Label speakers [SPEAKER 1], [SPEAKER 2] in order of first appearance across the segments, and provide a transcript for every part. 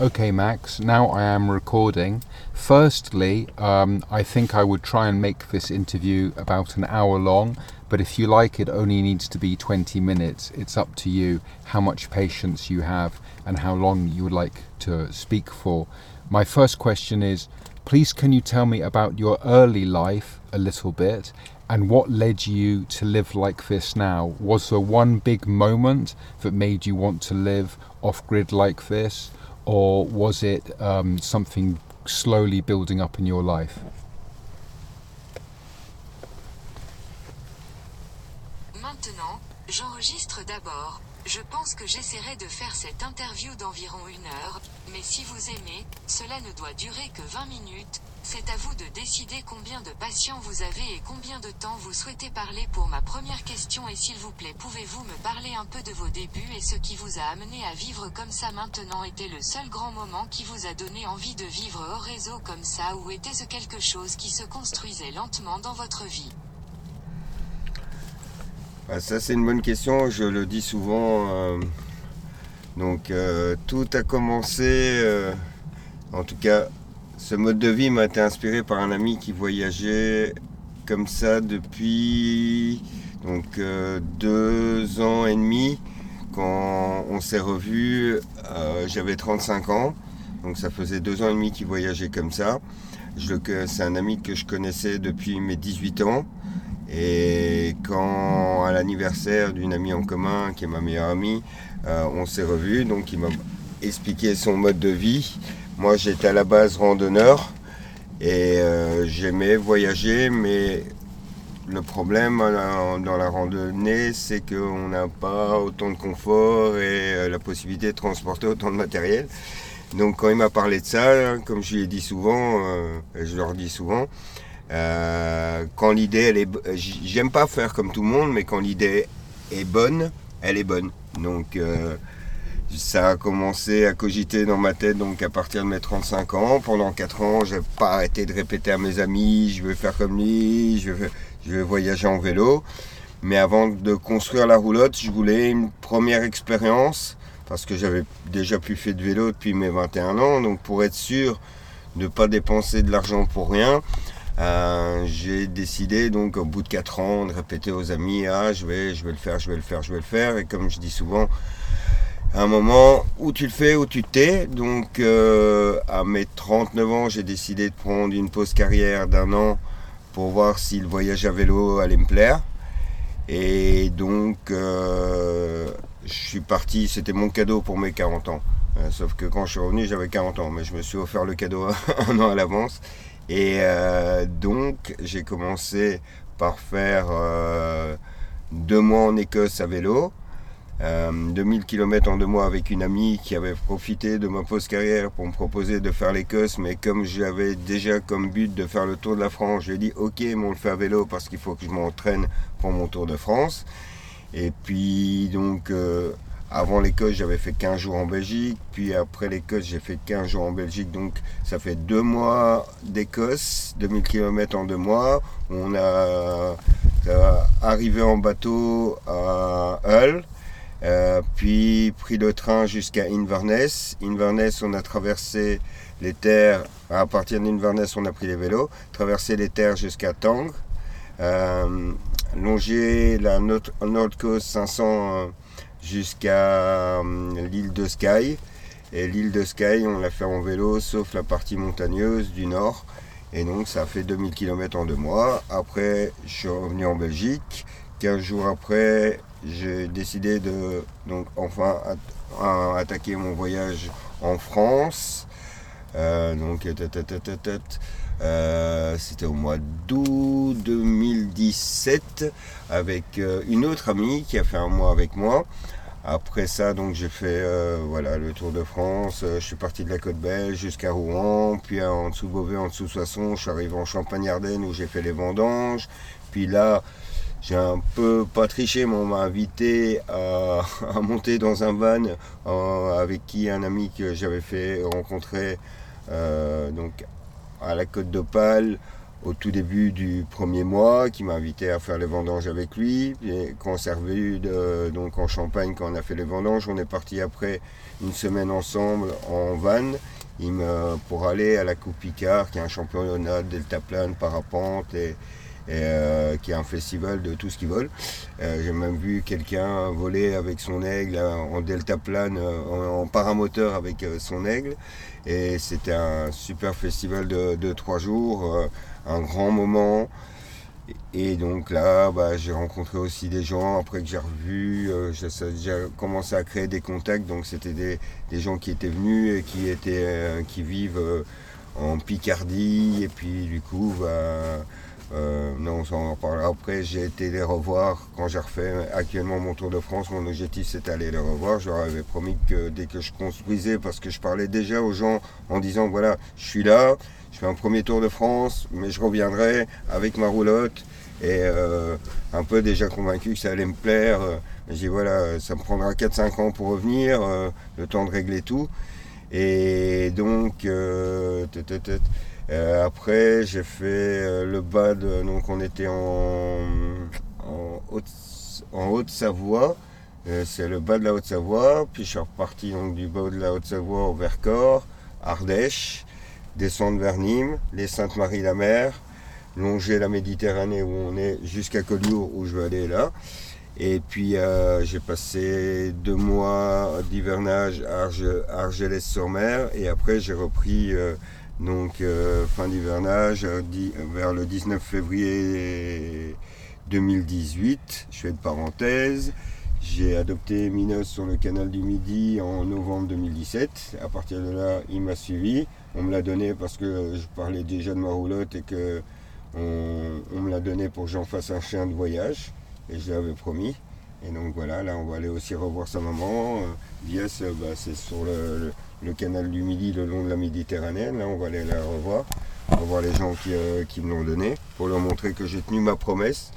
[SPEAKER 1] Okay, Max, now I am recording. Firstly, um, I think I would try and make this interview about an hour long, but if you like, it only needs to be 20 minutes. It's up to you how much patience you have and how long you would like to speak for. My first question is please, can you tell me about your early life a little bit and what led you to live like this now? Was there one big moment that made you want to live off grid like this? Or was it um, something slowly building up in your life?
[SPEAKER 2] J'enregistre d'abord. Je pense que j'essaierai de faire cette interview d'environ une heure, mais si vous aimez, cela ne doit durer que 20 minutes, c'est à vous de décider combien de patients vous avez et combien de temps vous souhaitez parler pour ma première question et s'il vous plaît pouvez-vous me parler un peu de vos débuts et ce qui vous a amené à vivre comme ça maintenant était le seul grand moment qui vous a donné envie de vivre hors réseau comme ça ou était-ce quelque chose qui se construisait lentement dans votre vie?
[SPEAKER 3] Ça c'est une bonne question, je le dis souvent. Euh, donc euh, tout a commencé, euh, en tout cas ce mode de vie m'a été inspiré par un ami qui voyageait comme ça depuis donc deux ans et demi. Quand on s'est revu, j'avais 35 ans, donc ça faisait deux ans et demi qu'il voyageait comme ça. C'est un ami que je connaissais depuis mes 18 ans. Et quand à l'anniversaire d'une amie en commun, qui est ma meilleure amie, euh, on s'est revus, donc il m'a expliqué son mode de vie. Moi j'étais à la base randonneur et euh, j'aimais voyager, mais le problème dans la randonnée, c'est qu'on n'a pas autant de confort et euh, la possibilité de transporter autant de matériel. Donc quand il m'a parlé de ça, comme je lui ai dit souvent, et je leur dis souvent, euh, quand l'idée, elle est, j'aime pas faire comme tout le monde, mais quand l'idée est bonne, elle est bonne. Donc euh, ça a commencé à cogiter dans ma tête donc à partir de mes 35 ans. Pendant 4 ans, j'ai pas arrêté de répéter à mes amis, je veux faire comme lui, je veux, je veux voyager en vélo. Mais avant de construire la roulotte, je voulais une première expérience parce que j'avais déjà plus fait de vélo depuis mes 21 ans. Donc pour être sûr de ne pas dépenser de l'argent pour rien, euh, j'ai décidé donc au bout de 4 ans de répéter aux amis ah je vais je vais le faire je vais le faire je vais le faire et comme je dis souvent à un moment où tu le fais où tu t'es. Donc euh, à mes 39 ans j'ai décidé de prendre une pause carrière d'un an pour voir si le voyage à vélo allait me plaire. Et donc euh, je suis parti. C'était mon cadeau pour mes 40 ans. Sauf que quand je suis revenu j'avais 40 ans. Mais je me suis offert le cadeau un an à l'avance et euh, donc, j'ai commencé par faire euh, deux mois en Écosse à vélo. 2000 euh, km en deux mois avec une amie qui avait profité de ma pause carrière pour me proposer de faire l'Écosse, mais comme j'avais déjà comme but de faire le Tour de la France, j'ai dit ok, mais on le fait à vélo parce qu'il faut que je m'entraîne pour mon Tour de France. Et puis donc avant l'Écosse, j'avais fait 15 jours en Belgique. Puis après l'Écosse, j'ai fait 15 jours en Belgique. Donc ça fait deux mois d'Écosse, 2000 km en deux mois. On a, arrivé en bateau à Hull. Euh, puis pris le train jusqu'à Inverness. Inverness, on a traversé les terres. À partir d'Inverness, on a pris les vélos. Traversé les terres jusqu'à Tang. Euh, longé la North, Coast 500 jusqu'à euh, l'île de Skye. Et l'île de Skye, on l'a fait en vélo, sauf la partie montagneuse du nord. Et donc ça a fait 2000 km en deux mois. Après, je suis revenu en Belgique. 15 jours après, j'ai décidé de donc enfin attaquer mon voyage en France. Euh, donc euh, c'était au mois d'août 2017 avec une autre amie qui a fait un mois avec moi. Après ça, donc j'ai fait euh, voilà, le Tour de France. Euh, je suis parti de la côte belge jusqu'à Rouen, puis en dessous Beauvais, en dessous Soissons. Je suis arrivé en Champagne-Ardenne où j'ai fait les vendanges. Puis là, j'ai un peu pas triché, mais on m'a invité à, monter dans un van euh, avec qui un ami que j'avais fait rencontrer donc à la côte d'Opale au tout début du premier mois, qui m'a invité à faire les vendanges avec lui. Quand on donc en Champagne, quand on a fait les vendanges, on est parti après une semaine ensemble en van. Pour aller à la Coupe Picard, qui est un championnat de deltaplane, parapente et, euh, qui est un festival de tout ce qui vole. Euh, j'ai même vu quelqu'un voler avec son aigle en deltaplane, en, en paramoteur avec son aigle. Et c'était un super festival de, trois jours un grand moment. Et donc là, bah, j'ai rencontré aussi des gens après que j'ai revu, euh, j'ai commencé à créer des contacts. Donc c'était des, gens qui étaient venus et qui, étaient, euh, qui vivent euh, en Picardie. Et puis du coup, bah, non, on en reparlera après. J'ai été les revoir quand j'ai refait actuellement mon Tour de France. Mon objectif c'était d'aller les revoir. Je leur avais promis que dès que je construisais, parce que je parlais déjà aux gens en disant voilà, je suis là je fais un premier tour de France, mais je reviendrai avec ma roulotte et euh, un peu déjà convaincu que ça allait me plaire. J'ai dit voilà, ça me prendra 4-5 ans pour revenir, euh, le temps de régler tout. Et donc, euh, après, j'ai fait le BAD, donc on était en, en Haute-Savoie. c'est le bas de la Haute-Savoie, puis je suis reparti donc, du bas de la Haute-Savoie au Vercors, Ardèche, descendre vers Nîmes, les Saintes-Maries-la-Mer, longer la Méditerranée où on est jusqu'à Collioure où je veux aller là. Et puis euh, j'ai passé deux mois d'hivernage à Argelès-sur-Mer et après j'ai repris euh, donc euh, fin d'hivernage vers le 19 février 2018. Je fais de parenthèse. J'ai adopté Minos sur le canal du Midi en novembre 2017. À partir de là, il m'a suivi. On me l'a donné parce que je parlais déjà de ma roulotte et que on, me l'a donné pour que j'en fasse un chien de voyage. Et je l'avais promis. Et donc voilà, là on va aller aussi revoir sa maman. Vies, bah, c'est sur le, canal du Midi, le long de la Méditerranée. Là on va aller la revoir. On va voir les gens qui, euh, me l'ont donné pour leur montrer que j'ai tenu ma promesse.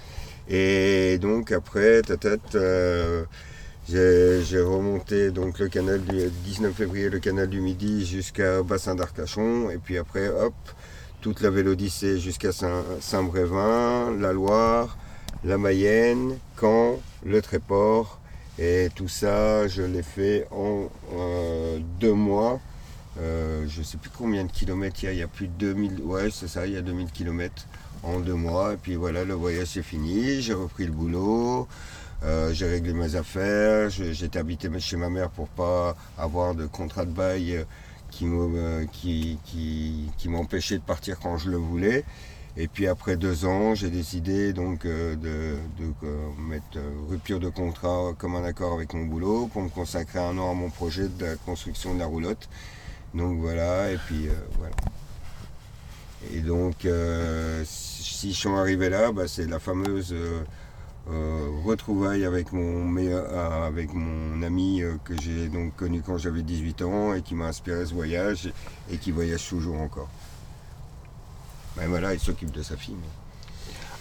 [SPEAKER 3] Et donc après, tête, euh, j'ai remonté donc le canal du 19 février, le canal du Midi jusqu'à Bassin d'Arcachon. Et puis après, hop, toute la Vélodyssée jusqu'à Saint-Brévin, la Loire, la Mayenne, Caen, le Tréport. Et tout ça, je l'ai fait en euh, deux mois. Euh, je ne sais plus combien de kilomètres il y a, il y a plus de 2000, ouais c'est ça, il y a 2000 kilomètres en deux mois. Et puis voilà, le voyage est fini, j'ai repris le boulot. Euh, j'ai réglé mes affaires, j'étais habité chez ma mère pour pas avoir de contrat de bail qui, m'empêchait de partir quand je le voulais. Et puis après deux ans, j'ai décidé donc de, mettre rupture de contrat comme un accord avec mon boulot pour me consacrer un an à mon projet de la construction de la roulotte. Donc voilà, et puis voilà. Et donc si je suis arrivé là, bah, c'est la fameuse euh, retrouvailles avec mon, euh, avec mon ami euh, que j'ai donc connu quand j'avais 18 ans et qui m'a inspiré ce voyage et qui voyage toujours encore. Ben voilà, il s'occupe de sa fille.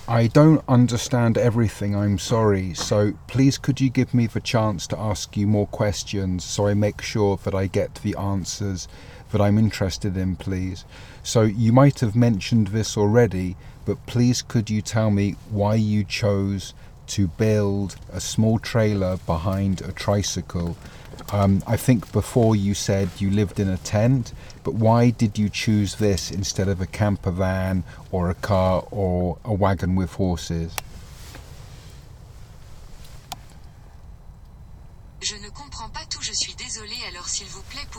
[SPEAKER 1] I don't understand everything, I'm sorry. So please could you give me the chance to ask you more questions so I make sure that I get the answers that I'm interested in, please? So you might have mentioned this already, but please could you tell me why you chose to build a small trailer behind a tricycle. Um, I think before you said you lived in a tent, but why did you choose this instead of a camper van or a car or a wagon with horses?
[SPEAKER 2] Je ne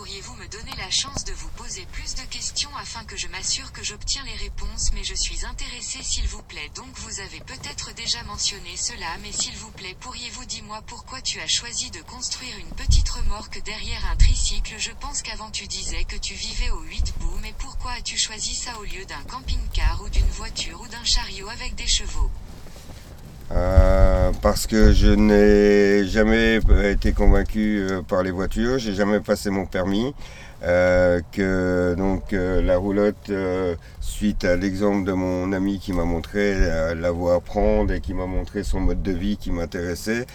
[SPEAKER 2] pourriez-vous me donner la chance de vous poser plus de questions afin que je m'assure que j'obtiens les réponses? Mais je suis intéressé s'il vous plaît. Donc vous avez peut-être déjà mentionné cela mais s'il vous plaît pourriez-vous dis-moi pourquoi tu as choisi de construire une petite remorque derrière un tricycle? Je pense qu'avant tu disais que tu vivais au 8 bouts mais pourquoi as-tu choisi ça au lieu d'un camping-car ou d'une voiture ou d'un chariot avec des chevaux?
[SPEAKER 3] Euh, parce que je n'ai jamais été convaincu euh, par les voitures, j'ai jamais passé mon permis. Euh, que donc la roulotte, suite à l'exemple de mon ami qui m'a montré la voie à prendre et qui m'a montré son mode de vie qui m'intéressait,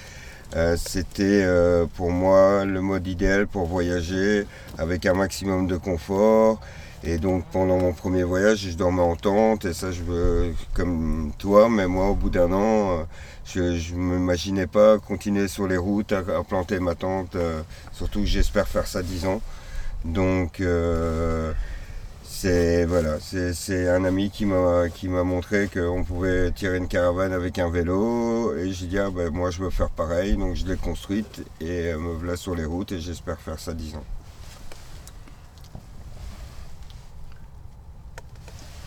[SPEAKER 3] Euh, c'était euh, pour moi le mode idéal pour voyager avec un maximum de confort. Et donc pendant mon premier voyage, je dormais en tente et ça, je veux, comme toi, mais moi, au bout d'un an, je ne m'imaginais pas continuer sur les routes à, planter ma tente, surtout j'espère faire ça 10 ans. Donc c'est voilà, c'est un ami qui m'a qui m'a montré qu'on pouvait tirer une caravane avec un vélo et j'ai dit ah ben moi je veux faire pareil donc je l'ai construite et me voilà sur les routes et j'espère faire ça 10 ans.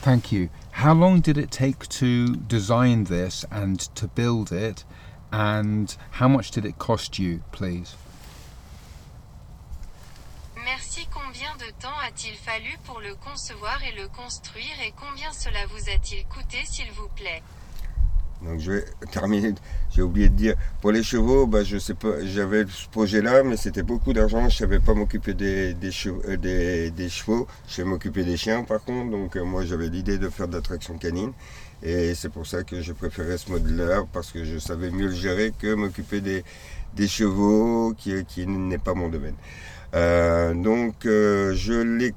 [SPEAKER 1] Thank you. How long did it take to design this and to build it? And how much did it cost you, please?
[SPEAKER 2] Merci. Combien de temps a-t-il fallu pour le concevoir et le construire et combien cela vous a-t-il coûté s'il vous plaît?
[SPEAKER 3] Donc je vais terminer. J'ai oublié de dire pour les chevaux, bah, je sais pas, j'avais ce projet-là, mais c'était beaucoup d'argent. Je savais pas m'occuper des, chevaux, euh, des, chevaux. Je savais m'occuper des chiens par contre. Donc euh, moi j'avais l'idée de faire d'attraction canine. Et c'est pour ça que j'ai préféré ce modèle-là, parce que je savais mieux le gérer que m'occuper des, chevaux, qui, n'est pas mon domaine. Euh, donc je l'ai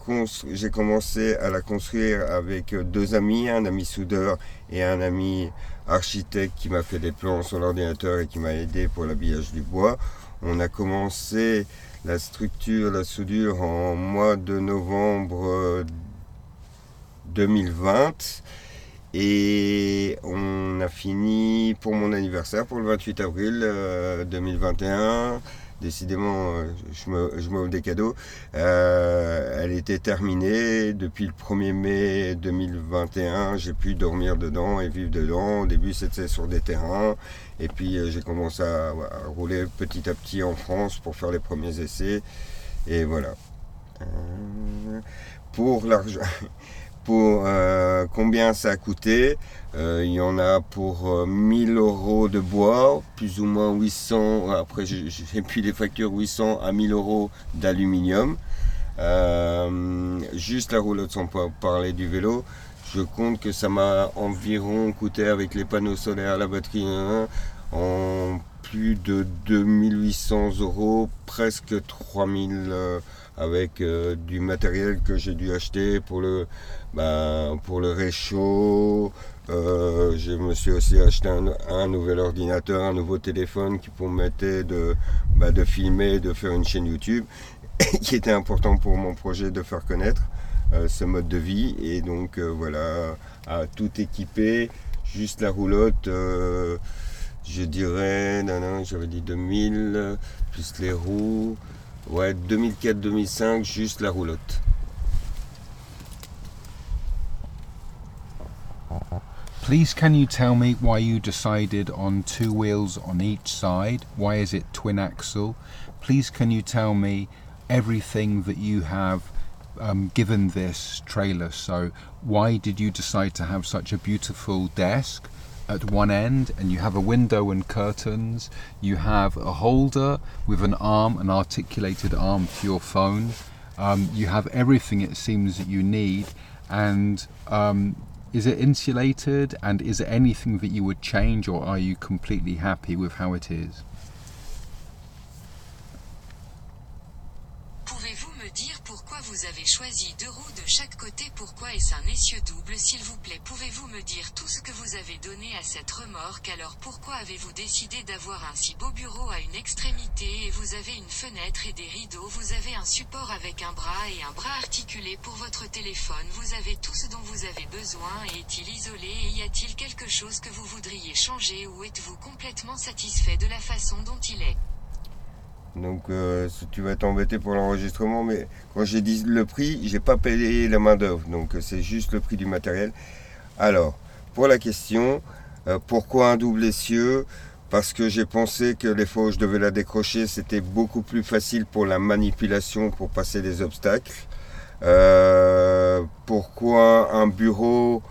[SPEAKER 3] j'ai commencé à la construire avec deux amis, un ami soudeur et un ami architecte qui m'a fait des plans sur l'ordinateur et qui m'a aidé pour l'habillage du bois. On a commencé la structure, la soudure en mois de novembre 2020 et on a fini pour mon anniversaire, pour le 28 avril 2021 décidément, euh, je me, des cadeaux. Euh, elle était terminée depuis le 1er mai 2021. J'ai pu dormir dedans et vivre dedans. Au début, c'était sur des terrains. Et puis, euh, j'ai commencé à, rouler petit à petit en France pour faire les premiers essais. Et voilà. pour l'argent. pour euh, combien ça a coûté. Euh, il y en a pour 1000 euh, euros de bois, plus ou moins 800, après j'ai plus les factures 800 à 1000 euros d'aluminium. juste la roulotte sans parler du vélo, je compte que ça m'a environ coûté avec les panneaux solaires, la batterie, hein, en plus de 2800 euros, presque 3000 avec du matériel que j'ai dû acheter pour le, ben, pour le réchaud, euh, je me suis aussi acheté un, nouvel ordinateur, un nouveau téléphone qui permettait de, ben, de filmer, de faire une chaîne YouTube, qui était important pour mon projet de faire connaître euh, ce mode de vie. Et donc euh, voilà, à tout équiper, juste la roulotte, je dirais, j'avais dit 2000, plus les roues, ouais, 2004-2005, juste la roulotte.
[SPEAKER 1] Please can you tell me why you decided on two wheels on each side? Why is it twin axle? Please can you tell me everything that you have um, given this trailer? So why did you decide to have such a beautiful desk at one end and you have a window and curtains? You have a holder with an arm, an articulated arm for your phone. Um, you have everything it seems that you need and um, is it insulated and is there anything that you would change or are you completely happy with how it is?
[SPEAKER 2] Vous avez choisi deux roues de chaque côté. Pourquoi est-ce un essieu double S'il vous plaît? Pouvez-vous me dire tout ce que vous avez donné à cette remorque? Alors pourquoi avez-vous décidé d'avoir un si beau bureau à une extrémité et vous avez une fenêtre et des rideaux? Vous avez un support avec un bras et un bras articulé pour votre téléphone. Vous avez tout ce dont vous avez besoin. Et est-il isolé? Et y a-t-il quelque chose que vous voudriez changer? Ou êtes-vous complètement satisfait de la façon dont il est?
[SPEAKER 3] Donc euh, tu vas t'embêter pour l'enregistrement, mais quand j'ai dit le prix, j'ai pas payé la main d'œuvre, donc euh, c'est juste le prix du matériel. Alors, pour la question, euh, pourquoi un double essieu? Parce que j'ai pensé que les fois où je devais la décrocher, c'était beaucoup plus facile pour la manipulation, pour passer des obstacles. pourquoi un bureau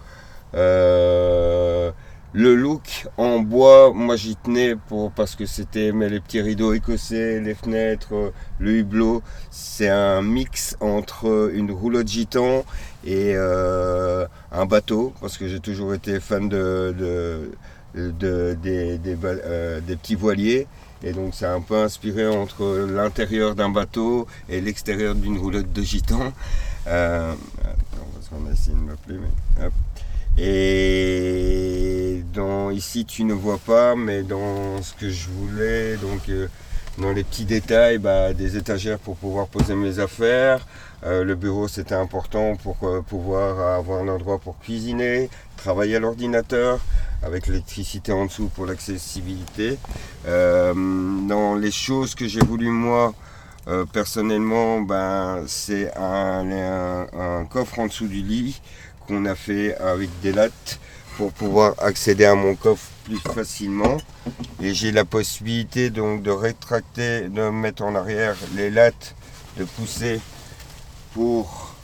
[SPEAKER 3] le look en bois, moi j'y tenais pour, parce que c'était mais les petits rideaux écossais, les fenêtres, le hublot. C'est un mix entre une roulotte gitan et euh, un bateau, parce que j'ai toujours été fan de, euh, des, petits voiliers. Et donc c'est un peu inspiré entre l'intérieur d'un bateau et l'extérieur d'une roulotte de gitan. Euh, m'appeler. Et dans, ici tu ne vois pas, mais dans ce que je voulais, donc euh, dans les petits détails, bah, des étagères pour pouvoir poser mes affaires. Euh, le bureau c'était important pour euh, pouvoir avoir un endroit pour cuisiner, travailler à l'ordinateur avec l'électricité en dessous pour l'accessibilité. Euh, dans les choses que j'ai voulu moi personnellement, ben, c'est un, un, coffre en dessous du lit qu'on a fait avec des lattes pour pouvoir accéder à mon coffre plus facilement. Et j'ai la possibilité donc de rétracter, de mettre en arrière les lattes, de pousser pour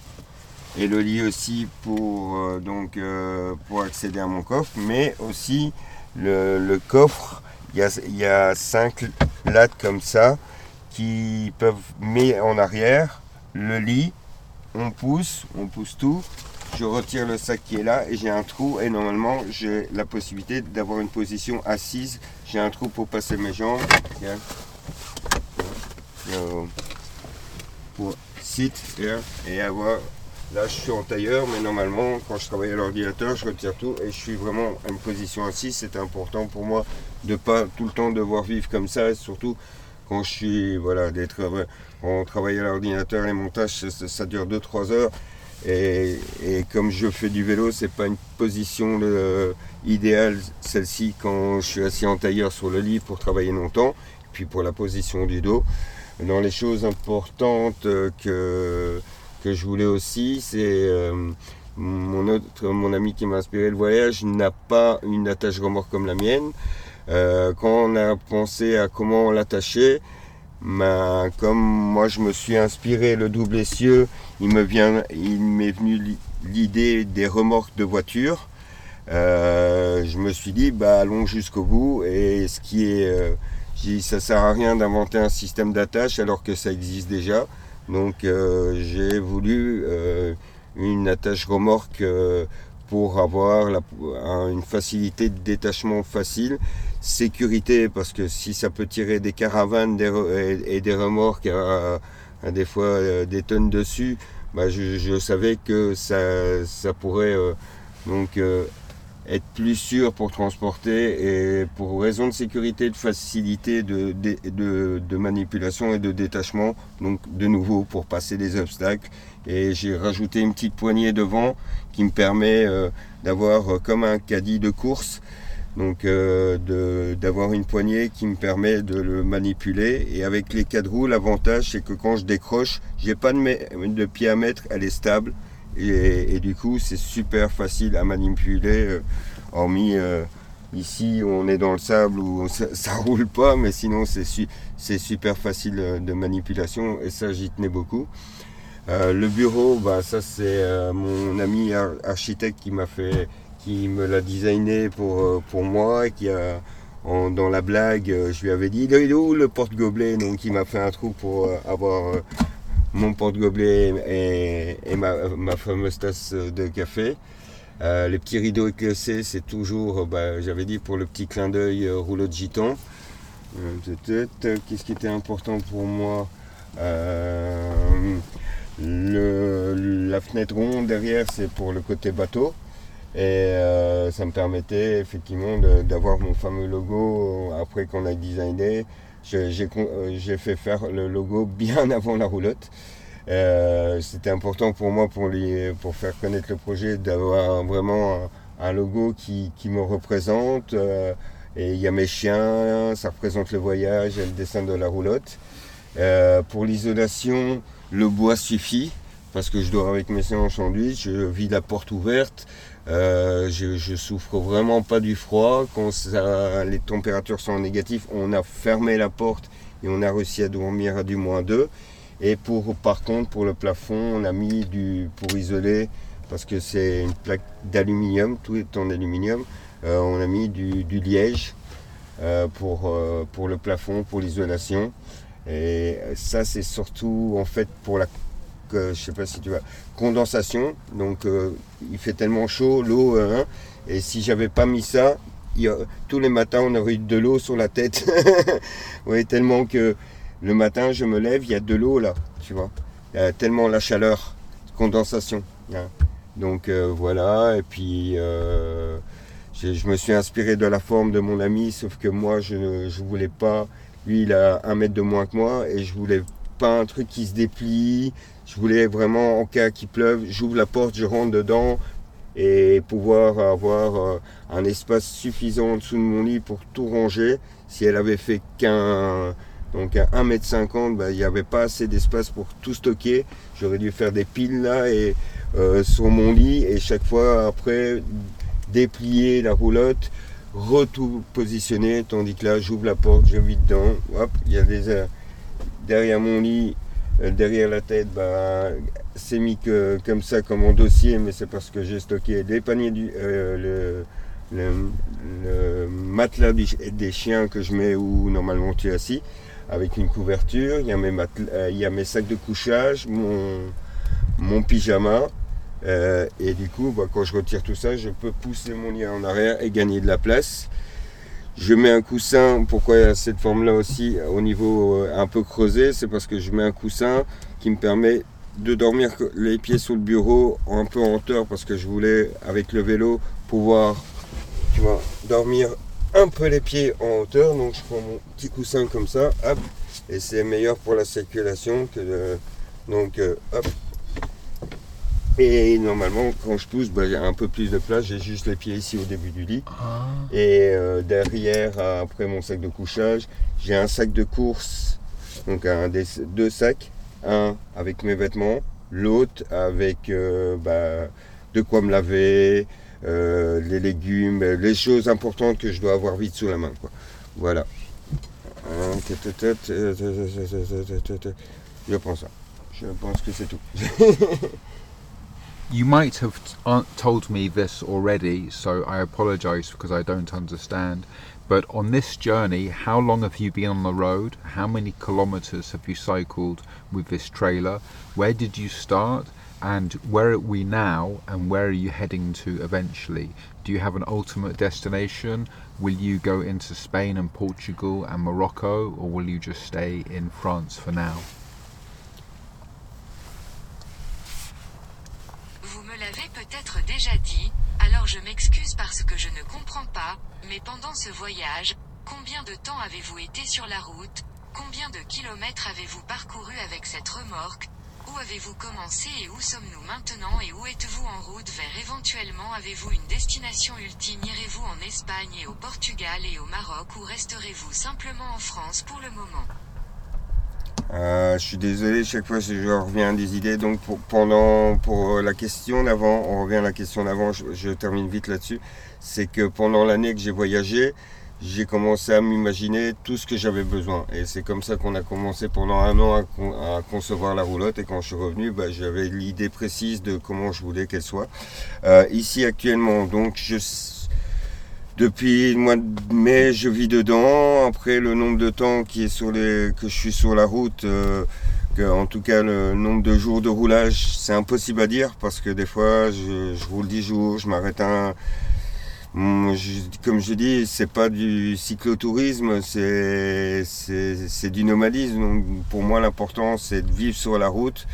[SPEAKER 3] et le lit aussi pour euh, donc euh, pour accéder à mon coffre, mais aussi le, coffre. Il y, a, y a cinq lattes comme ça qui peuvent mettre en arrière le lit. On pousse, on pousse tout je retire le sac qui est là et j'ai un trou et normalement j'ai la possibilité d'avoir une position assise. J'ai un trou pour passer mes jambes. Pour sit et avoir. Là je suis en tailleur mais normalement quand je travaille à l'ordinateur je retire tout et je suis vraiment en position assise. C'est important pour moi de pas tout le temps devoir vivre comme ça et surtout quand je suis voilà d'être on travaille à l'ordinateur les montages ça, ça dure 2-3 heures et, comme je fais du vélo, c'est pas une position euh, idéale, celle-ci, quand je suis assis en tailleur sur le lit pour travailler longtemps. Puis pour la position du dos. Dans les choses importantes euh, que, que je voulais aussi, c'est euh, mon, autre, mon ami qui m'a inspiré le voyage n'a pas une attache remorque comme la mienne. quand on a pensé à comment l'attacher, ben, comme moi je me suis inspiré le double essieu, il me vient, il m'est venu l'idée des remorques de voiture. Euh, je me suis dit, bah allons jusqu'au bout. Et ce qui est, euh, ça sert à rien d'inventer un système d'attache alors que ça existe déjà. Donc euh, j'ai voulu une attache remorque pour avoir une facilité de détachement facile, sécurité parce que si ça peut tirer des caravanes et, des remorques à, des fois euh, des tonnes dessus, bah, je, savais que ça, pourrait euh, donc euh, être plus sûr pour transporter et pour raison de sécurité, de facilité de, manipulation et de détachement, donc de nouveau pour passer des obstacles. Et j'ai rajouté une petite poignée devant qui me permet euh, d'avoir euh, comme un caddie de course, donc euh, d'avoir une poignée qui me permet de le manipuler. Et avec les quatre roues, l'avantage c'est que quand je décroche, j'ai pas de, pied à mettre, elle est stable et, du coup, c'est super facile à manipuler, euh, hormis euh, ici on est dans le sable où ça, ne roule pas, mais sinon c'est super facile de manipulation et ça j'y tenais beaucoup. le bureau, bah, ça c'est mon ami architecte qui m'a fait, qui me l'a designé pour, pour moi, qui a dans la blague, je lui avais dit, il où le porte-gobelet? Donc il m'a fait un trou pour avoir mon porte-gobelet et, ma, fameuse tasse de café. Euh, les petits rideaux éclaircés, c'est toujours, bah, j'avais dit, pour le petit clin d'œil euh, rouleau de giton. Euh, qu'est-ce qui était important pour moi? La fenêtre ronde derrière, c'est pour le côté bateau. Et ça me permettait effectivement d'avoir mon fameux logo après qu'on a designé euh, j'ai fait faire le logo bien avant la roulotte. Euh, c'était important pour moi pour, pour faire connaître le projet d'avoir vraiment un, logo qui, me représente. Euh, et il y a mes chiens, ça représente le voyage et le dessin de la roulotte. pour l'isolation, le bois suffit parce que je dors avec mes séances en sandwich, je vis la porte ouverte, euh, je, souffre vraiment pas du froid. Quand les températures sont négatives, on a fermé la porte et on a réussi à dormir à du moins 2. Et pour, par contre, pour le plafond, on a mis du, pour isoler, parce que c'est une plaque d'aluminium, tout est en aluminium, euh, on a mis du, liège euh, pour, pour le plafond, pour l'isolation. Et ça, c'est surtout en fait pour la je sais pas si tu vois, condensation. Donc euh, il fait tellement chaud, l'eau, hein, et si j'avais pas mis ça, tous les matins, on aurait eu de l'eau sur la tête. oui, tellement que le matin, je me lève, il y a de l'eau là, tu vois. tellement la chaleur, condensation. Hein. Donc euh, voilà, et puis euh, je me suis inspiré de la forme de mon ami, sauf que moi, je ne voulais pas. Lui, il a un mètre de moins que moi, et je voulais pas un truc qui se déplie. Je voulais vraiment, en cas qu'il pleuve, j'ouvre la porte, je rentre dedans, et pouvoir avoir euh, un espace suffisant en dessous de mon lit pour tout ranger. Si elle avait fait qu'un donc à 1m50, bah, il n'y avait pas assez d'espace pour tout stocker. J'aurais dû faire des piles là et euh, sur mon lit et chaque fois après déplier la roulotte, retout positionner, tandis que là j'ouvre la porte, je vis dedans, hop, il y a des euh, derrière mon lit, derrière la tête, bah, c'est mis que, comme ça, comme en dossier, mais c'est parce que j'ai stocké des paniers du, euh, le, matelas des chiens que je mets où normalement tu es assis, avec une couverture. Il y a mes, euh, il y a mes sacs de couchage, mon, mon pyjama. Euh, et du coup, bah, quand je retire tout ça, je peux pousser mon lit en arrière et gagner de la place. Je mets un coussin, pourquoi il y a cette forme-là aussi au niveau un peu creusé, c'est parce que je mets un coussin qui me permet de dormir les pieds sur le bureau un peu en hauteur parce que je voulais avec le vélo pouvoir dormir un peu les pieds en hauteur. Donc je prends mon petit coussin comme ça hop et c'est meilleur pour la circulation donc euh, hop et normalement quand je pousse bah, j'ai un peu plus de place j'ai juste les pieds ici au début du lit ah. et euh, derrière après mon sac de couchage j'ai un sac de course donc un des deux sacs un avec mes vêtements, l'autre avec euh, bah, de quoi me laver, euh, les légumes, les choses importantes que je dois avoir vite sous la main. Voilà. Je prends ça. Je pense que c'est tout.
[SPEAKER 1] you might have uh, told me this already, so I apologize because I don't understand. But on this journey, how long have you been on the road? How many kilometers have you cycled with this trailer? Where did you start? And where are we now? And where are you heading to eventually? Do you have an ultimate destination? Will you go into Spain and Portugal and Morocco, or will you just stay in France for now?
[SPEAKER 2] Déjà dit, alors je m'excuse parce que je ne comprends pas, Mais pendant ce voyage, combien de temps avez-vous été sur la route Combien de kilomètres avez-vous parcouru avec cette remorque Où avez-vous commencé et où sommes-nous maintenant et où êtes-vous en route vers éventuellement avez-vous une destination ultime Irez-vous en Espagne et au Portugal et au Maroc ou resterez-vous simplement en France pour le moment?
[SPEAKER 3] Euh, je suis désolé, chaque fois je reviens à des idées. Donc pendant pour la question d'avant, on revient à la question d'avant, je, termine vite là-dessus. C'est que pendant l'année que j'ai voyagé, j'ai commencé à m'imaginer tout ce que j'avais besoin. Et c'est comme ça qu'on a commencé pendant un an à, concevoir la roulotte. Et quand je suis revenu, bah, j'avais l'idée précise de comment je voulais qu'elle soit. Euh, ici actuellement, donc je depuis le mois de mai, je vis dedans. Après, le nombre de temps qui est sur les, que je suis sur la route, euh, en tout cas le nombre de jours de roulage, c'est impossible à dire parce que des fois, je, roule 10 jours, je m'arrête un. comme je dis, c'est pas du cyclotourisme, c'est du nomadisme. Donc pour moi, l'important, c'est de vivre sur la route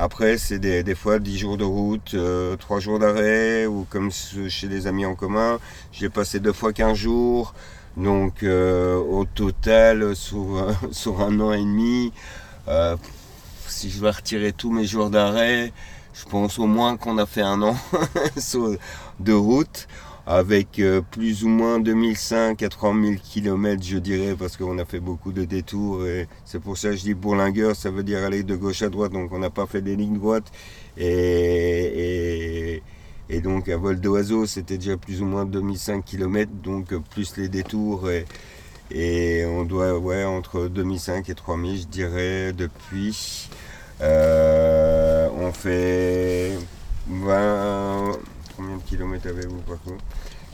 [SPEAKER 3] après, c'est des, fois 10 jours de route, euh, 3 jours d'arrêt, ou comme chez des amis en commun, j'ai passé deux fois 15 jours. Donc euh, au total, sur, sur, un an et demi, euh, si je vais retirer tous mes jours d'arrêt, je pense au moins qu'on a fait un an de route avec euh, plus ou moins 2005 à 3000 km, je dirais, parce qu'on a fait beaucoup de détours. Et c'est pour ça que je dis bourlingueur, ça veut dire aller de gauche à droite, donc on n'a pas fait des lignes droites. Et, et, donc à vol d'oiseau, c'était déjà plus ou moins 2005 km, donc plus les détours. Et, et on doit, ouais, entre 2005 et 3000, je dirais, depuis. Euh, on fait 20 combien de kilomètres avez-vous par contre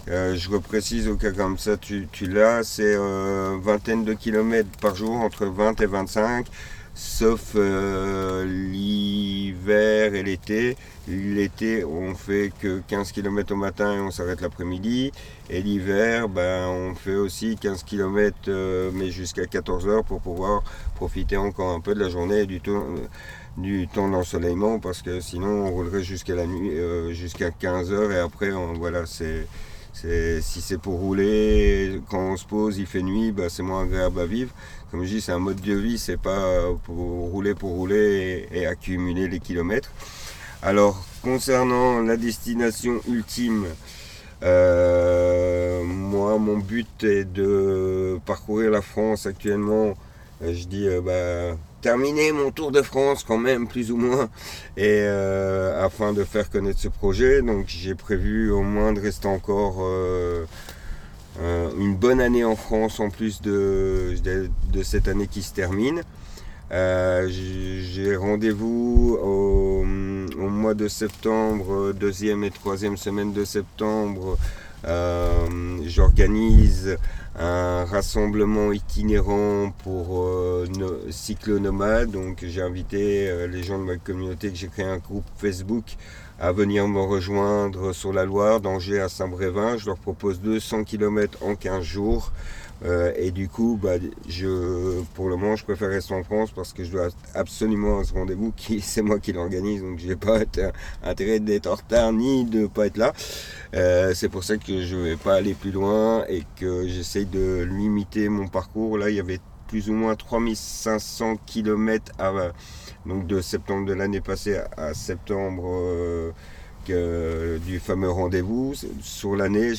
[SPEAKER 3] euh, je reprécise au cas comme ça, tu, l'as, c'est euh, vingtaine de kilomètres par jour, entre 20 et 25, sauf euh, l'hiver et l'été. L'été, on fait que 15 km au matin et on s'arrête l'après-midi. Et l'hiver, ben, on fait aussi 15 km, euh, mais jusqu'à 14 heures pour pouvoir profiter encore un peu de la journée et du temps, du temps d'ensoleillement, parce que sinon on roulerait jusqu'à la nuit, euh, jusqu'à 15 heures et après, voilà, c'est si c'est pour rouler, quand on se pose, il fait nuit, bah, c'est moins agréable à vivre. Comme je dis, c'est un mode de vie, c'est pas pour rouler pour rouler et, accumuler les kilomètres. Alors, concernant la destination ultime, euh, moi, mon but est de parcourir la France actuellement. Je dis, euh, bah, terminer mon tour de France quand même, plus ou moins, et euh, afin de faire connaître ce projet. Donc j'ai prévu au moins de rester encore euh, euh, une bonne année en France en plus de, cette année qui se termine. j'ai rendez-vous au, au, mois de septembre, deuxième et troisième semaine de septembre. J'organise un rassemblement itinérant pour euh, cyclonomades. Donc j'ai invité euh, les gens de ma communauté que j'ai créé un groupe Facebook à venir me rejoindre sur la Loire, d'Angers à Saint-Brévin. Je leur propose 200 km en 15 jours. Euh, et du coup, bah, je, pour le moment, je préfère rester en France parce que je dois absolument à ce rendez-vous qui c'est moi qui l'organise, donc je n'ai pas intérêt d'être en retard ni de pas être là. Euh, c'est pour ça que je vais pas aller plus loin et que j'essaye de limiter mon parcours. Là, il y avait plus ou moins 3500 km à, donc de septembre de l'année passée à septembre euh, du fameux rendez-vous. Sur l'année,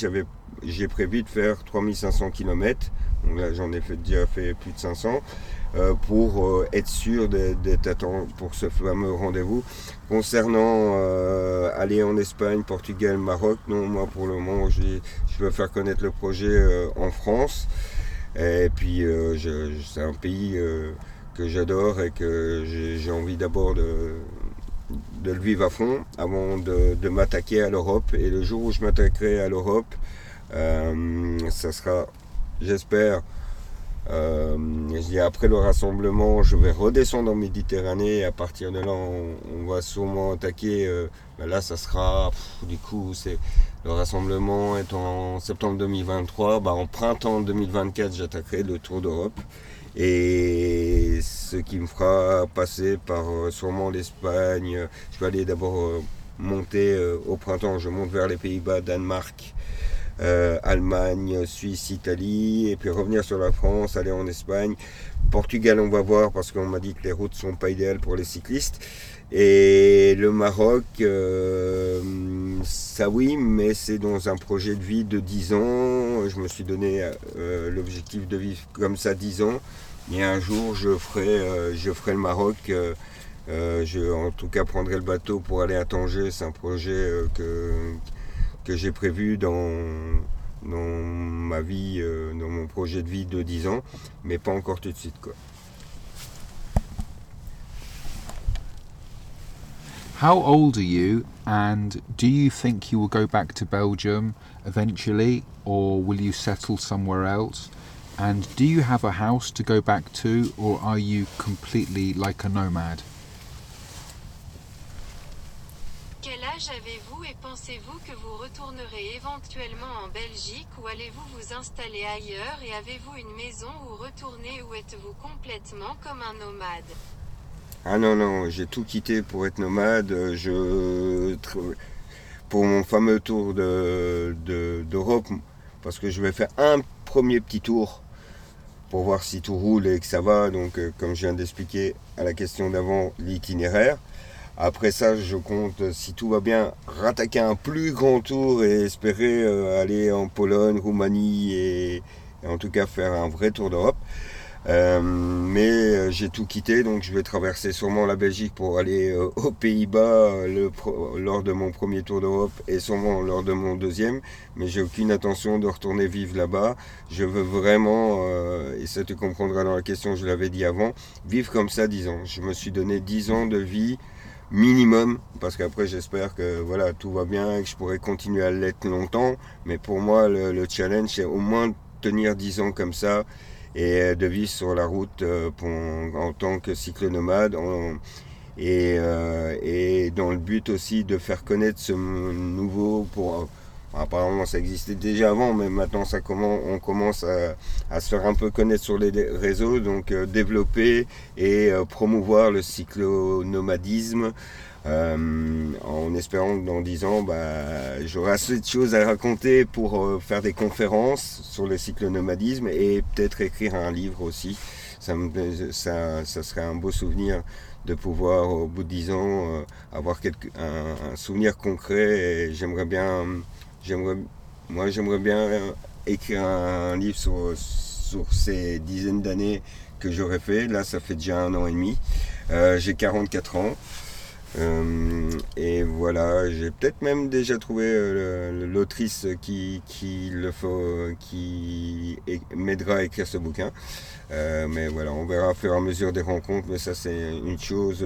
[SPEAKER 3] j'ai prévu de faire 3500 km. Donc là, j'en ai fait, déjà fait plus de 500 euh, pour euh, être sûr d'être à temps pour ce fameux rendez-vous. Concernant euh, aller en Espagne, Portugal, Maroc, non, moi pour le moment, je veux faire connaître le projet en France. Et puis, c'est un pays que j'adore et que j'ai envie d'abord de, de le vivre à fond avant de, m'attaquer à l'Europe. Et le jour où je m'attaquerai à l'Europe, euh, ça sera, j'espère, euh, après le rassemblement, je vais redescendre en Méditerranée et à partir de là, on, va sûrement attaquer. Euh, ben là, ça sera, du coup, c'est le rassemblement est en septembre 2023. Bah, en printemps 2024, j'attaquerai le Tour d'Europe. Et ce qui me fera passer par sûrement l'Espagne. Je vais aller d'abord monter au printemps, je monte vers les Pays-Bas, Danemark, euh, Allemagne, Suisse, Italie, et puis revenir sur la France, aller en Espagne. Portugal, on va voir parce qu'on m'a dit que les routes sont pas idéales pour les cyclistes. Et le Maroc, euh, ça oui, mais c'est dans un projet de vie de 10 ans. Je me suis donné euh, l'objectif de vivre comme ça 10 ans. Et un jour, je ferai, je ferai le Maroc. je, en tout cas, prendrai le bateau pour aller à Tanger. C'est un projet que, que j'ai prévu dans, dans ma vie, euh, dans mon projet de vie de 10 ans, mais pas encore tout de suite. Quoi.
[SPEAKER 1] How old are you, and do you think you will go back to Belgium eventually, or will you settle somewhere else? And do you have a house to go back to, or are you completely like a nomad?
[SPEAKER 2] Quel âge avez-vous et pensez-vous que vous retournerez éventuellement en Belgique ou allez-vous vous installer ailleurs et avez-vous une maison où retourner ou êtes-vous complètement comme un nomade?
[SPEAKER 3] Ah non, non, j'ai tout quitté pour être nomade. Je, pour mon fameux tour d'Europe, de, parce que je vais faire un premier petit tour pour voir si tout roule et que ça va. Donc, euh, comme je viens d'expliquer à la question d'avant, l'itinéraire. Après ça, je compte, si tout va bien, rattaquer un plus grand tour et espérer euh, aller en Pologne, Roumanie et, en tout cas faire un vrai tour d'Europe. Euh, mais euh, j'ai tout quitté, donc je vais traverser sûrement la Belgique pour aller aux Pays-Bas lors de mon premier tour d'Europe et sûrement lors de mon deuxième. Mais j'ai aucune intention de retourner vivre là-bas. Je veux vraiment, et ça tu comprendras dans la question, je l'avais dit avant, vivre comme ça 10 ans. Je me suis donné 10 ans de vie minimum, parce qu'après j'espère que voilà tout va bien et que je pourrai continuer à l'être longtemps. Mais pour moi, le, challenge, c'est au moins tenir 10 ans comme ça et de vivre sur la route euh, en tant que cyclonomade. et, et, dans le but aussi de faire connaître ce nouveau pour apparemment ça existait déjà avant mais maintenant ça commence, on commence à, se faire un peu connaître sur les réseaux donc développer et promouvoir le cyclonomadisme euh, en espérant que dans 10 ans, bah, j'aurai assez de choses à raconter pour euh, faire des conférences sur le cyclonomadisme et peut-être écrire un livre aussi. Ça, ça, ça, serait un beau souvenir de pouvoir, au bout de 10 ans, euh, avoir un, souvenir concret. Et j'aimerais bien, moi, j'aimerais bien écrire un, livre sur, sur ces dizaines d'années que j'aurais fait. Là, ça fait déjà un an et demi. J'ai 44 ans. Euh, et voilà, j'ai peut-être même déjà trouvé euh, l'autrice qui, qui, le faut, qui m'aidera à écrire ce bouquin. Euh, mais voilà, on verra au fur et à mesure des rencontres, mais ça c'est une chose.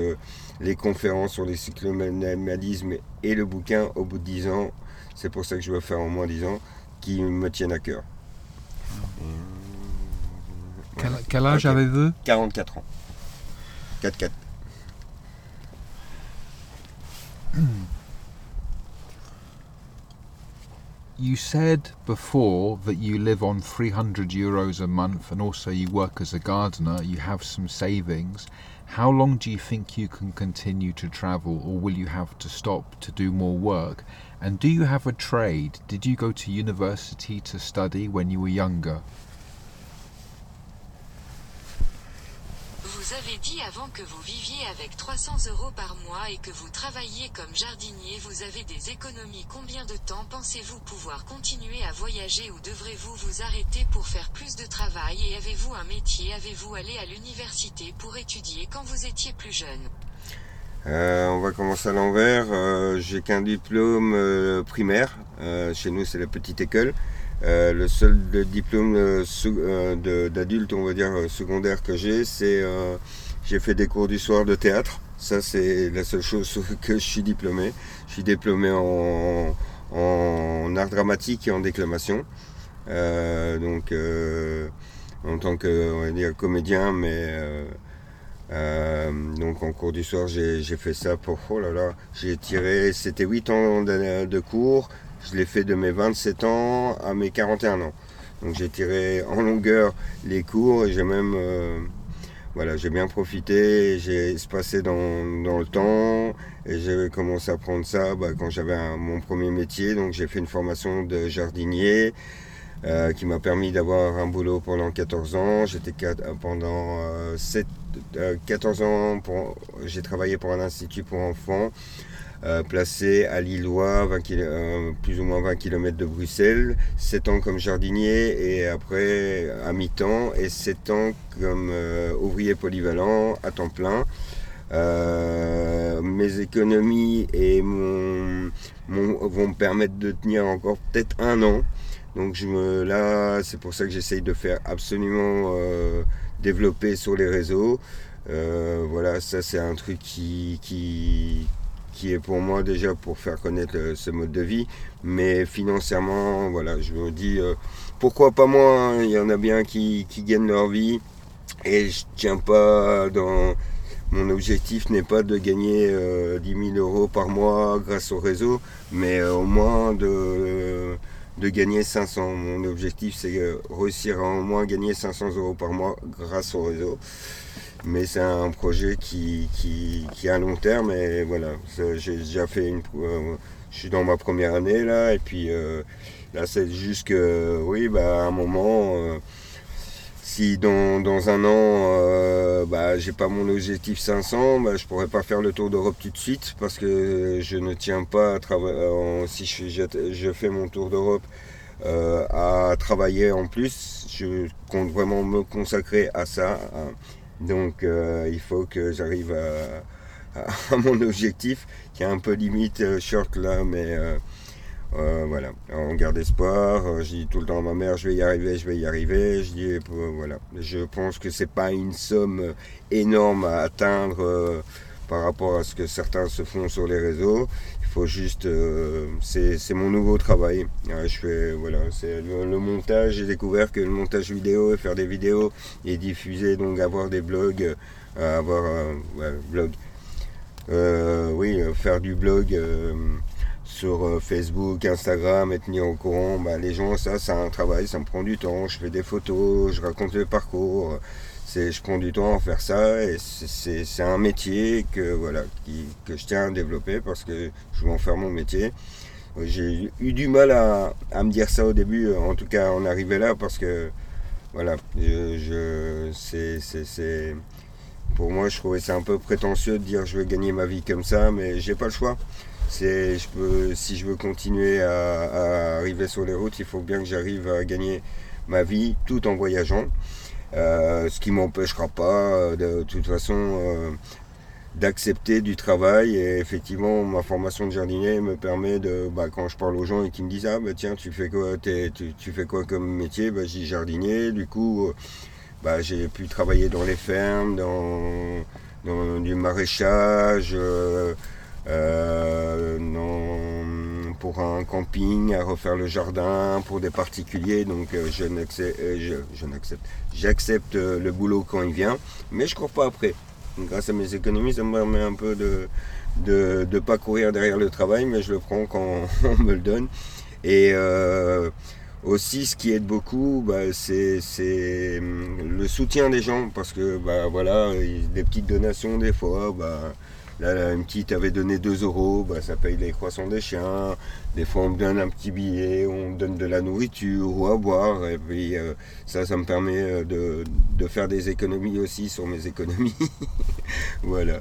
[SPEAKER 3] les conférences sur les cycloménalismes et le bouquin au bout de 10 ans, c'est pour ça que je veux faire au moins 10 ans, qui me tiennent à cœur.
[SPEAKER 1] Quel, âge avez-vous?
[SPEAKER 3] 44 ans. 4-4.
[SPEAKER 1] you said before that you live on 300 euros a month and also you work as a gardener, you have some savings. How long do you think you can continue to travel or will you have to stop to do more work? And do you have a trade? Did you go to university to study when you were younger?
[SPEAKER 2] Vous avez dit avant que vous viviez avec 300 euros par mois et que vous travailliez comme jardinier, vous avez des économies. Combien de temps pensez-vous pouvoir continuer à voyager ou devrez-vous vous arrêter pour faire plus de travail? Et avez-vous un métier? Avez-vous allé à l'université pour étudier quand vous étiez plus jeune?
[SPEAKER 3] Euh, on va commencer à l'envers. Euh, j'ai qu'un diplôme euh, primaire. chez nous, c'est la petite école. Euh, le seul diplôme euh, euh, d'adulte, on va dire secondaire que j'ai, c'est j'ai fait des cours du soir de théâtre. Ça, c'est la seule chose que je suis diplômé. Je suis diplômé en, art dramatique et en déclamation. donc, en tant que on va dire, comédien, mais donc en cours du soir, j'ai fait ça pour. Oh là là, j'ai tiré. C'était 8 ans de cours. Je l'ai fait de mes 27 ans à mes 41 ans. Donc j'ai tiré en longueur les cours et j'ai même euh, voilà, j'ai bien profité, j'ai espacé dans, dans le temps et j'ai commencé à prendre ça bah, quand j'avais mon premier métier. Donc j'ai fait une formation de jardinier euh, qui m'a permis d'avoir un boulot pendant 14 ans. J'étais pendant 7, euh, 14 ans, j'ai travaillé pour un institut pour enfants. Euh, placé à Lillois, euh, plus ou moins 20 km de Bruxelles, 7 ans comme jardinier et après à mi-temps et 7 ans comme euh, ouvrier polyvalent à temps plein. mes économies et mon, vont me permettre de tenir encore peut-être un an. Donc je me, là, c'est pour ça que j'essaye de faire absolument développer sur les réseaux. voilà, ça c'est un truc qui, qui, qui est pour moi déjà pour faire connaître euh, ce mode de vie. Mais financièrement, voilà, je me dis, euh, pourquoi pas moi hein, Il y en a bien qui, gagnent leur vie. Et je tiens pas dans... Mon objectif n'est pas de gagner 10 euh, 000 euros par mois grâce au réseau, mais au moins de, de gagner 500. Mon objectif, c'est réussir à au moins gagner 500 euros par mois grâce au réseau. Mais c'est un projet qui, qui, qui est à long terme et voilà, j'ai déjà fait une. Euh, je suis dans ma première année là et puis euh, là c'est juste que oui bah à un moment euh, si dans, dans, un an bah j'ai pas mon objectif 500 bah je pourrais pas faire le tour d'Europe tout de suite parce que je ne tiens pas à travailler si je, je, fais mon tour d'Europe à travailler en plus je compte vraiment me consacrer à ça donc euh, il faut que j'arrive à, mon objectif, qui est un peu limite euh, short là, mais euh, voilà, on garde espoir. Je dis tout le temps à ma mère, je vais y arriver, je vais y arriver. Je dis, voilà, je pense que c'est pas une somme énorme à atteindre par rapport à ce que certains se font sur les réseaux. Faut juste, c'est mon nouveau travail. je fais, voilà, c'est le, montage. J'ai découvert que le montage vidéo, faire des vidéos et diffuser, donc avoir des blogs, avoir un blog, euh, oui, faire du blog sur Facebook, Instagram, être mis au courant, bah, les gens, ça, c'est un travail, ça me prend du temps. Je fais des photos, je raconte le parcours. C'est, je prends du temps à faire ça et c'est, un métier que, voilà, que je tiens à développer parce que je veux en faire mon métier. J'ai eu du mal à, me dire ça au début, en tout cas en arriver là, parce que voilà, je, c'est, pour moi je trouvais ça un peu prétentieux de dire je veux gagner ma vie comme ça, mais j'ai pas le choix. C'est, je peux, si je veux continuer à, arriver sur les routes, il faut bien que j'arrive à gagner ma vie tout en voyageant. Euh, ce qui m'empêchera pas euh, de, toute façon euh, d'accepter du travail. Et effectivement ma formation de jardinier me permet de bah, quand je parle aux gens et qu'ils me disent ah bah tiens tu fais quoi tu, fais quoi comme métier? Bah, j'ai jardinier. Du coup bah, j'ai pu travailler dans les fermes dans, du maraîchage non, pour un camping, à refaire le jardin, pour des particuliers. Donc euh, euh, je, n'accepte, j'accepte le boulot quand il vient, mais je cours pas après. grâce à mes économies, ça me permet un peu de de ne pas courir derrière le travail, mais je le prends quand on me le donne. Et aussi, ce qui aide beaucoup, bah, c'est, hum, le soutien des gens, parce que bah, voilà, des petites donations des fois, bah, Là, une petite avait donné 2 euros, bah, ça paye les croissants des chiens. Des fois, on me donne un petit billet, on me donne de la nourriture ou à boire. Et puis, euh, ça, ça me permet euh, de, faire des économies aussi sur mes économies. voilà.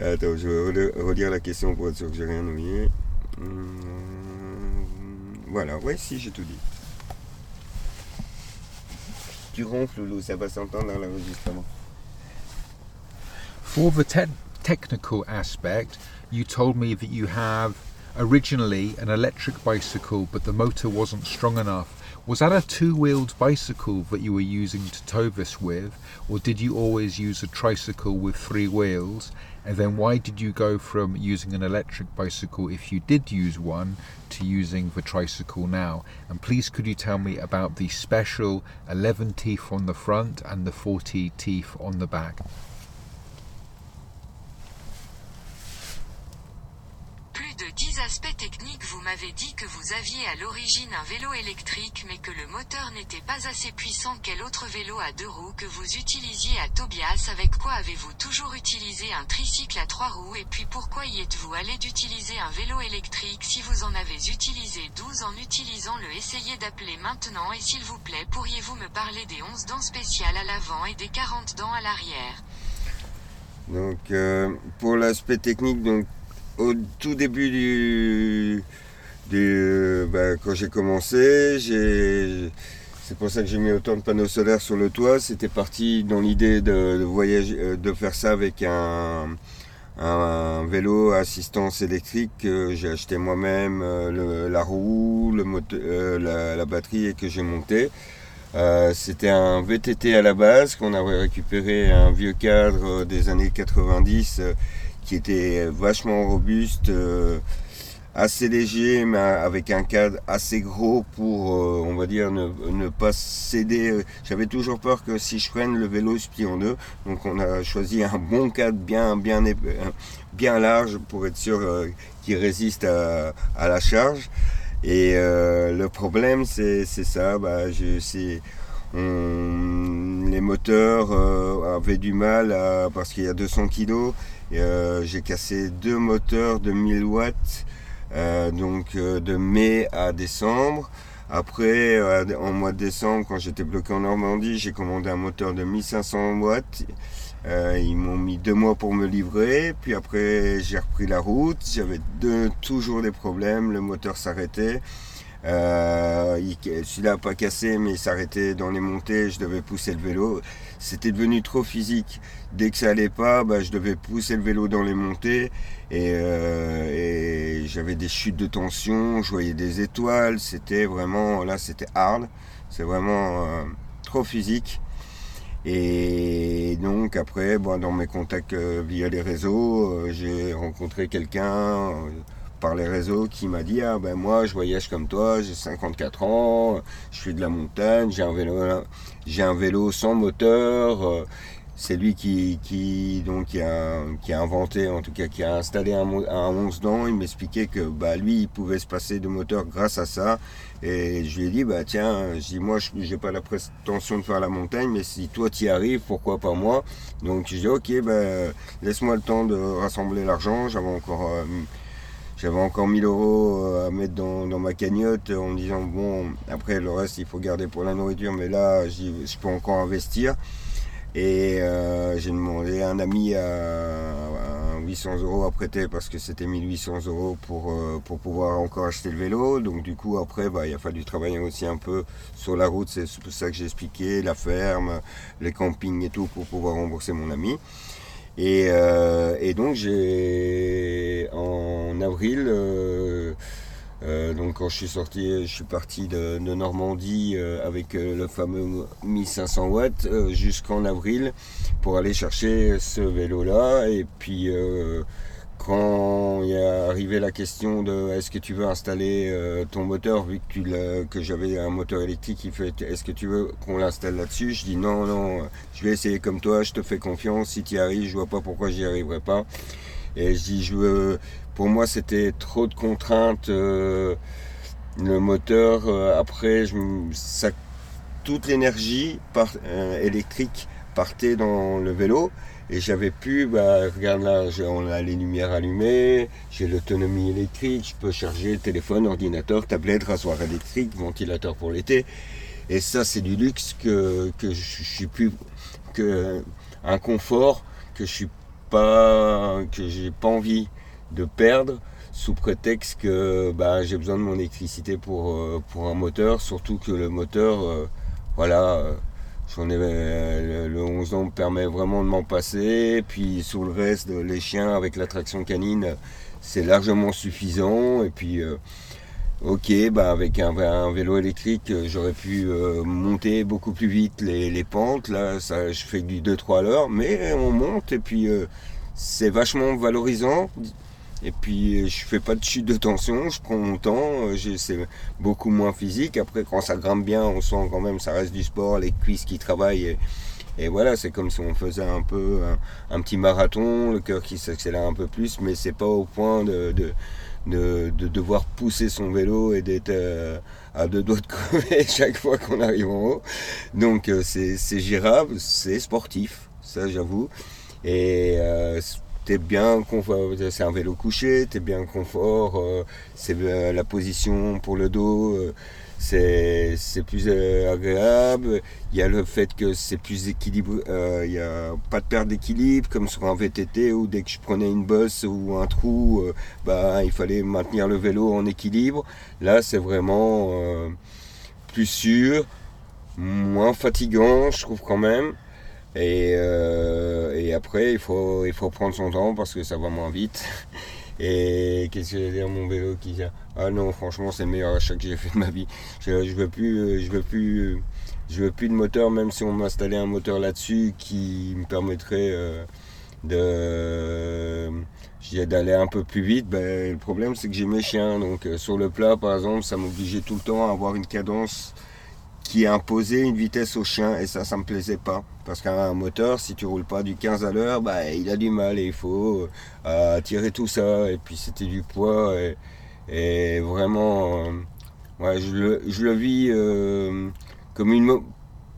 [SPEAKER 3] Attends, je vais relire la question pour être sûr que j'ai rien oublié. Hum, voilà, ouais, si, j'ai tout dit. Tu ronfles, Loulou, ça va s'entendre dans l'enregistrement.
[SPEAKER 1] Pour the technical aspect, you told me that you have originally an electric bicycle, but the motor wasn't strong enough. Was that a two wheeled bicycle that you were using to tow this with, or did you always use a tricycle with three wheels? And then why did you go from using an electric bicycle, if you did use one, to using the tricycle now? And please could you tell me about the special 11 teeth on the front and the 40 teeth on the back?
[SPEAKER 2] Aspect technique vous m'avez dit que vous aviez à l'origine un vélo électrique mais que le moteur n'était pas assez puissant. Quel autre vélo à deux roues que vous utilisiez à Tobias? Avec quoi avez-vous toujours utilisé un tricycle à trois roues? Et puis pourquoi y êtes-vous allé d'utiliser un vélo électrique si vous en avez utilisé 12 en utilisant le? Essayez d'appeler maintenant et s'il vous plaît pourriez-vous me parler des 11 dents spéciales à l'avant et des 40 dents à l'arrière?
[SPEAKER 3] Donc euh, pour l'aspect technique donc au tout début du, bah, quand j'ai commencé, c'est pour ça que j'ai mis autant de panneaux solaires sur le toit. C'était parti dans l'idée de, voyager, euh, de faire ça avec un, vélo à assistance électrique que j'ai acheté moi-même, euh, la roue, euh, la, batterie et que j'ai monté. C'était un VTT à la base qu'on avait récupéré un vieux cadre des années 90 qui était vachement robuste, euh, assez léger, mais avec un cadre assez gros pour, euh, on va dire, ne, pas céder. J'avais toujours peur que si je freine, le vélo se plie en deux. Donc on a choisi un bon cadre bien, bien, bien large pour être sûr euh, qu'il résiste à, la charge. Et le problème, c'est ça. Bah, les moteurs avaient du mal parce qu'il y a 200 kg euh, j'ai cassé deux moteurs de 1000 watts, euh, donc euh, de mai à décembre. Après, en mois de décembre, quand j'étais bloqué en Normandie, j'ai commandé un moteur de 1500 watts. ils m'ont mis deux mois pour me livrer. Puis après, j'ai repris la route. J'avais toujours des problèmes. Le moteur s'arrêtait. Celui-là n'a pas cassé, mais il s'arrêtait dans les montées. Je devais pousser le vélo. C'était devenu trop physique. Dès que ça allait pas, bah, je devais pousser le vélo dans les montées. Et, euh, j'avais des chutes de tension. Je voyais des étoiles. C'était vraiment, là, c'était hard. C'est vraiment euh, trop physique. Et donc après, bon, dans mes contacts euh, via les réseaux, j'ai rencontré quelqu'un par les réseaux qui m'a dit ah ben moi je voyage comme toi, j'ai 54 ans, je fais de la montagne, j'ai un vélo j'ai un vélo sans moteur, euh, c'est lui qui, qui, donc, qui, a, inventé, en tout cas qui a installé un, un 11 dents. Il m'expliquait que bah, lui, il pouvait se passer de moteur grâce à ça. Et je lui ai dit, bah, tiens, je moi, je n'ai pas la prétention de faire la montagne, mais si toi tu y arrives, pourquoi pas moi? Donc je dis, ok, bah, laisse-moi le temps de rassembler l'argent. J'avais encore... Euh, j'avais encore 1000 euros euh, à mettre dans, dans, ma cagnotte en me disant bon après le reste il faut garder pour la nourriture mais là je peux encore investir et euh, j'ai demandé à un ami à, 800 euros à prêter parce que c'était 1800 euros pour, euh, pour pouvoir encore acheter le vélo. Donc du coup après bah, il a fallu travailler aussi un peu sur la route, c'est tout ça que j'ai expliqué, la ferme, les campings et tout pour pouvoir rembourser mon ami. Et, euh, et donc j'ai en avril euh, donc quand je suis sorti, je suis parti de, Normandie euh, avec euh, le fameux 1500 watts jusqu'en avril pour aller chercher ce vélo-là. Et puis quand il est arrivé la question de est-ce que tu veux installer ton moteur vu que, que j'avais un moteur électrique il est-ce que tu veux qu'on l'installe là-dessus? Je dis non non je vais essayer comme toi je te fais confiance si tu y arrives je vois pas pourquoi j'y arriverai pas et je dis je veux pour moi, c'était trop de contraintes. Euh, le moteur, euh, après, ça, toute l'énergie euh, électrique partait dans le vélo. Et j'avais pu, bah, regarde là, on a les lumières allumées, j'ai l'autonomie électrique, je peux charger téléphone, ordinateur, tablette, rasoir électrique, ventilateur pour l'été. Et ça, c'est du luxe que, que je suis plus, que un confort que je suis pas, que j'ai pas envie de perdre sous prétexte que bah, j'ai besoin de mon électricité pour, euh, pour un moteur, surtout que le moteur, euh, voilà, euh, ai, le, 11 ans me permet vraiment de m'en passer, puis sur le reste, les chiens avec la traction canine, c'est largement suffisant, et puis ok, bah, avec un, vélo électrique, j'aurais pu monter beaucoup plus vite les, les, pentes, là ça, je fais du 2-3 à l'heure, mais on monte, et puis c'est vachement valorisant, et puis je fais pas de chute de tension, je prends mon temps, euh, c'est beaucoup moins physique. Après quand ça grimpe bien, on sent quand même ça reste du sport, les cuisses qui travaillent. Et, voilà, c'est comme si on faisait un peu un, petit marathon, le cœur qui s'accélère un peu plus, mais c'est pas au point de, de, devoir pousser son vélo et d'être euh, à deux doigts de crever chaque fois qu'on arrive en haut. Donc euh, c'est gérable, c'est sportif, ça j'avoue. Et t'es bien confort, c'est un vélo couché, t'es bien confort, euh, c'est euh, la position pour le dos, euh, c'est, plus agréable. Il y a le fait que c'est plus équilibré, il n'y a pas de perte d'équilibre comme sur un VTT où dès que je prenais une bosse ou un trou, bah, il fallait maintenir le vélo en équilibre. Là, c'est vraiment plus sûr, moins fatigant, je trouve quand même. Euh, et, après, il faut, il faut prendre son temps parce que ça va moins vite. Et qu'est-ce que je dire, mon vélo qui dit Ah non, franchement, c'est le meilleur achat que j'ai fait de ma vie. Je, je veux plus, je veux veux plus de moteur, même si on m'installait un moteur là-dessus qui me permettrait euh, d'aller un peu plus vite. Ben, le problème, c'est que j'ai mes chiens. Donc, euh, sur le plat, par exemple, ça m'obligeait tout le temps à avoir une cadence qui imposait une vitesse au chien et ça, ça me plaisait pas. Parce qu'un moteur, si tu roules pas du 15 à l'heure, bah, il a du mal et il faut euh, tirer tout ça. Et puis c'était du poids et, vraiment, euh, ouais, je, le, je le vis euh, comme une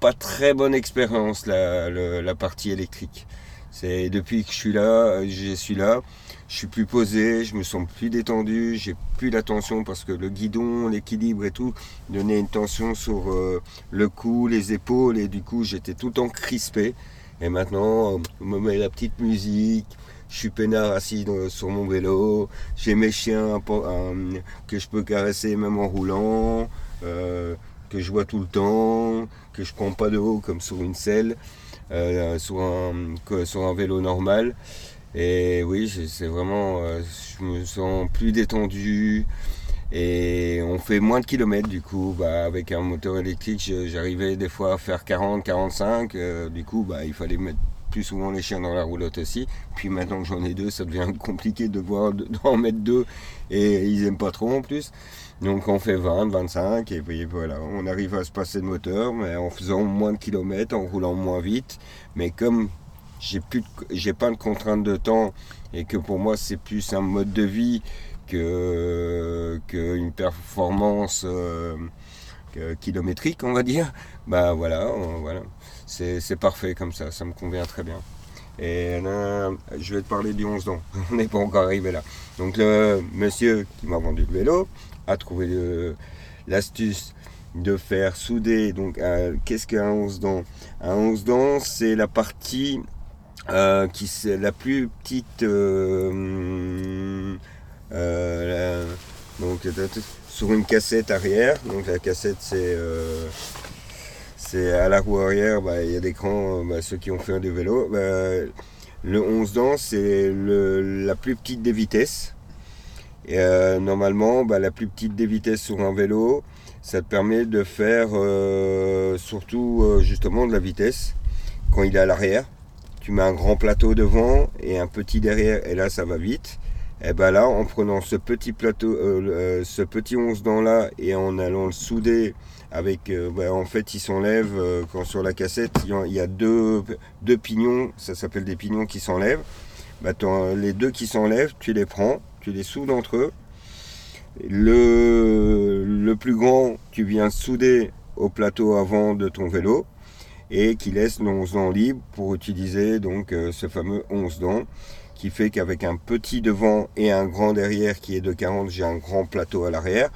[SPEAKER 3] pas très bonne expérience la, la partie électrique. C'est depuis que je suis là, je suis là je suis plus posé, je me sens plus détendu, j'ai plus la tension parce que le guidon, l'équilibre et tout donnait une tension sur euh, le cou, les épaules et du coup j'étais tout le temps crispé. Et maintenant on me met la petite musique, je suis peinard assis sur mon vélo, j'ai mes chiens que je peux caresser même en roulant, euh, que je vois tout le temps, que je prends pas de haut comme sur une selle, euh, sur un vélo normal. Et oui, c'est vraiment, euh, je me sens plus détendu et on fait moins de kilomètres du coup. Bah, avec un moteur électrique, j'arrivais des fois à faire 40, 45. Euh, du coup, bah, il fallait mettre plus souvent les chiens dans la roulotte aussi. Puis maintenant que j'en ai deux, ça devient compliqué de voir d'en mettre deux et ils aiment pas trop en plus. Donc on fait 20, 25 et puis voilà, on arrive à se passer de moteur, mais en faisant moins de kilomètres, en roulant moins vite. Mais comme j'ai plus, j'ai pas de contrainte de temps et que pour moi c'est plus un mode de vie que qu'une performance euh, kilométrique, on va dire. Bah voilà, voilà, c'est parfait comme ça, ça me convient très bien. Et là, je vais te parler du 11 ans. On n'est pas encore arrivé là. Donc le monsieur qui m'a vendu le vélo a trouvé l'astuce de faire souder. Donc qu'est-ce qu'un 11 dents? Un 11 dents, c'est la partie euh, qui c'est la plus petite. Euh, euh, donc sur une cassette arrière. Donc la cassette c'est à la roue arrière, bah, il y a des crans, bah, ceux qui ont fait du vélo. Bah, le 11 dents, c'est la plus petite des vitesses. Et, euh, normalement, la plus petite des vitesses sur un vélo, ça te permet de faire euh, surtout euh, justement de la vitesse quand il est à l'arrière. Tu mets un grand plateau devant et un petit derrière, et là ça va vite. Et ben là, en prenant ce petit plateau, ce petit 11 dents là et en allant le souder avec euh, bah, en fait il s'enlève euh, quand sur la cassette il y a deux, deux pignons ça s'appelle des pignons qui s'enlèvent. Bah, les deux qui s'enlèvent tu les prends tu les soudes entre eux. Le, le plus grand tu viens souder au plateau avant de ton vélo et qui laisse 11 dents libre pour utiliser donc euh, ce fameux 11 dents qui fait qu'avec un petit devant et un grand derrière qui est de 40 j'ai un grand plateau à l'arrière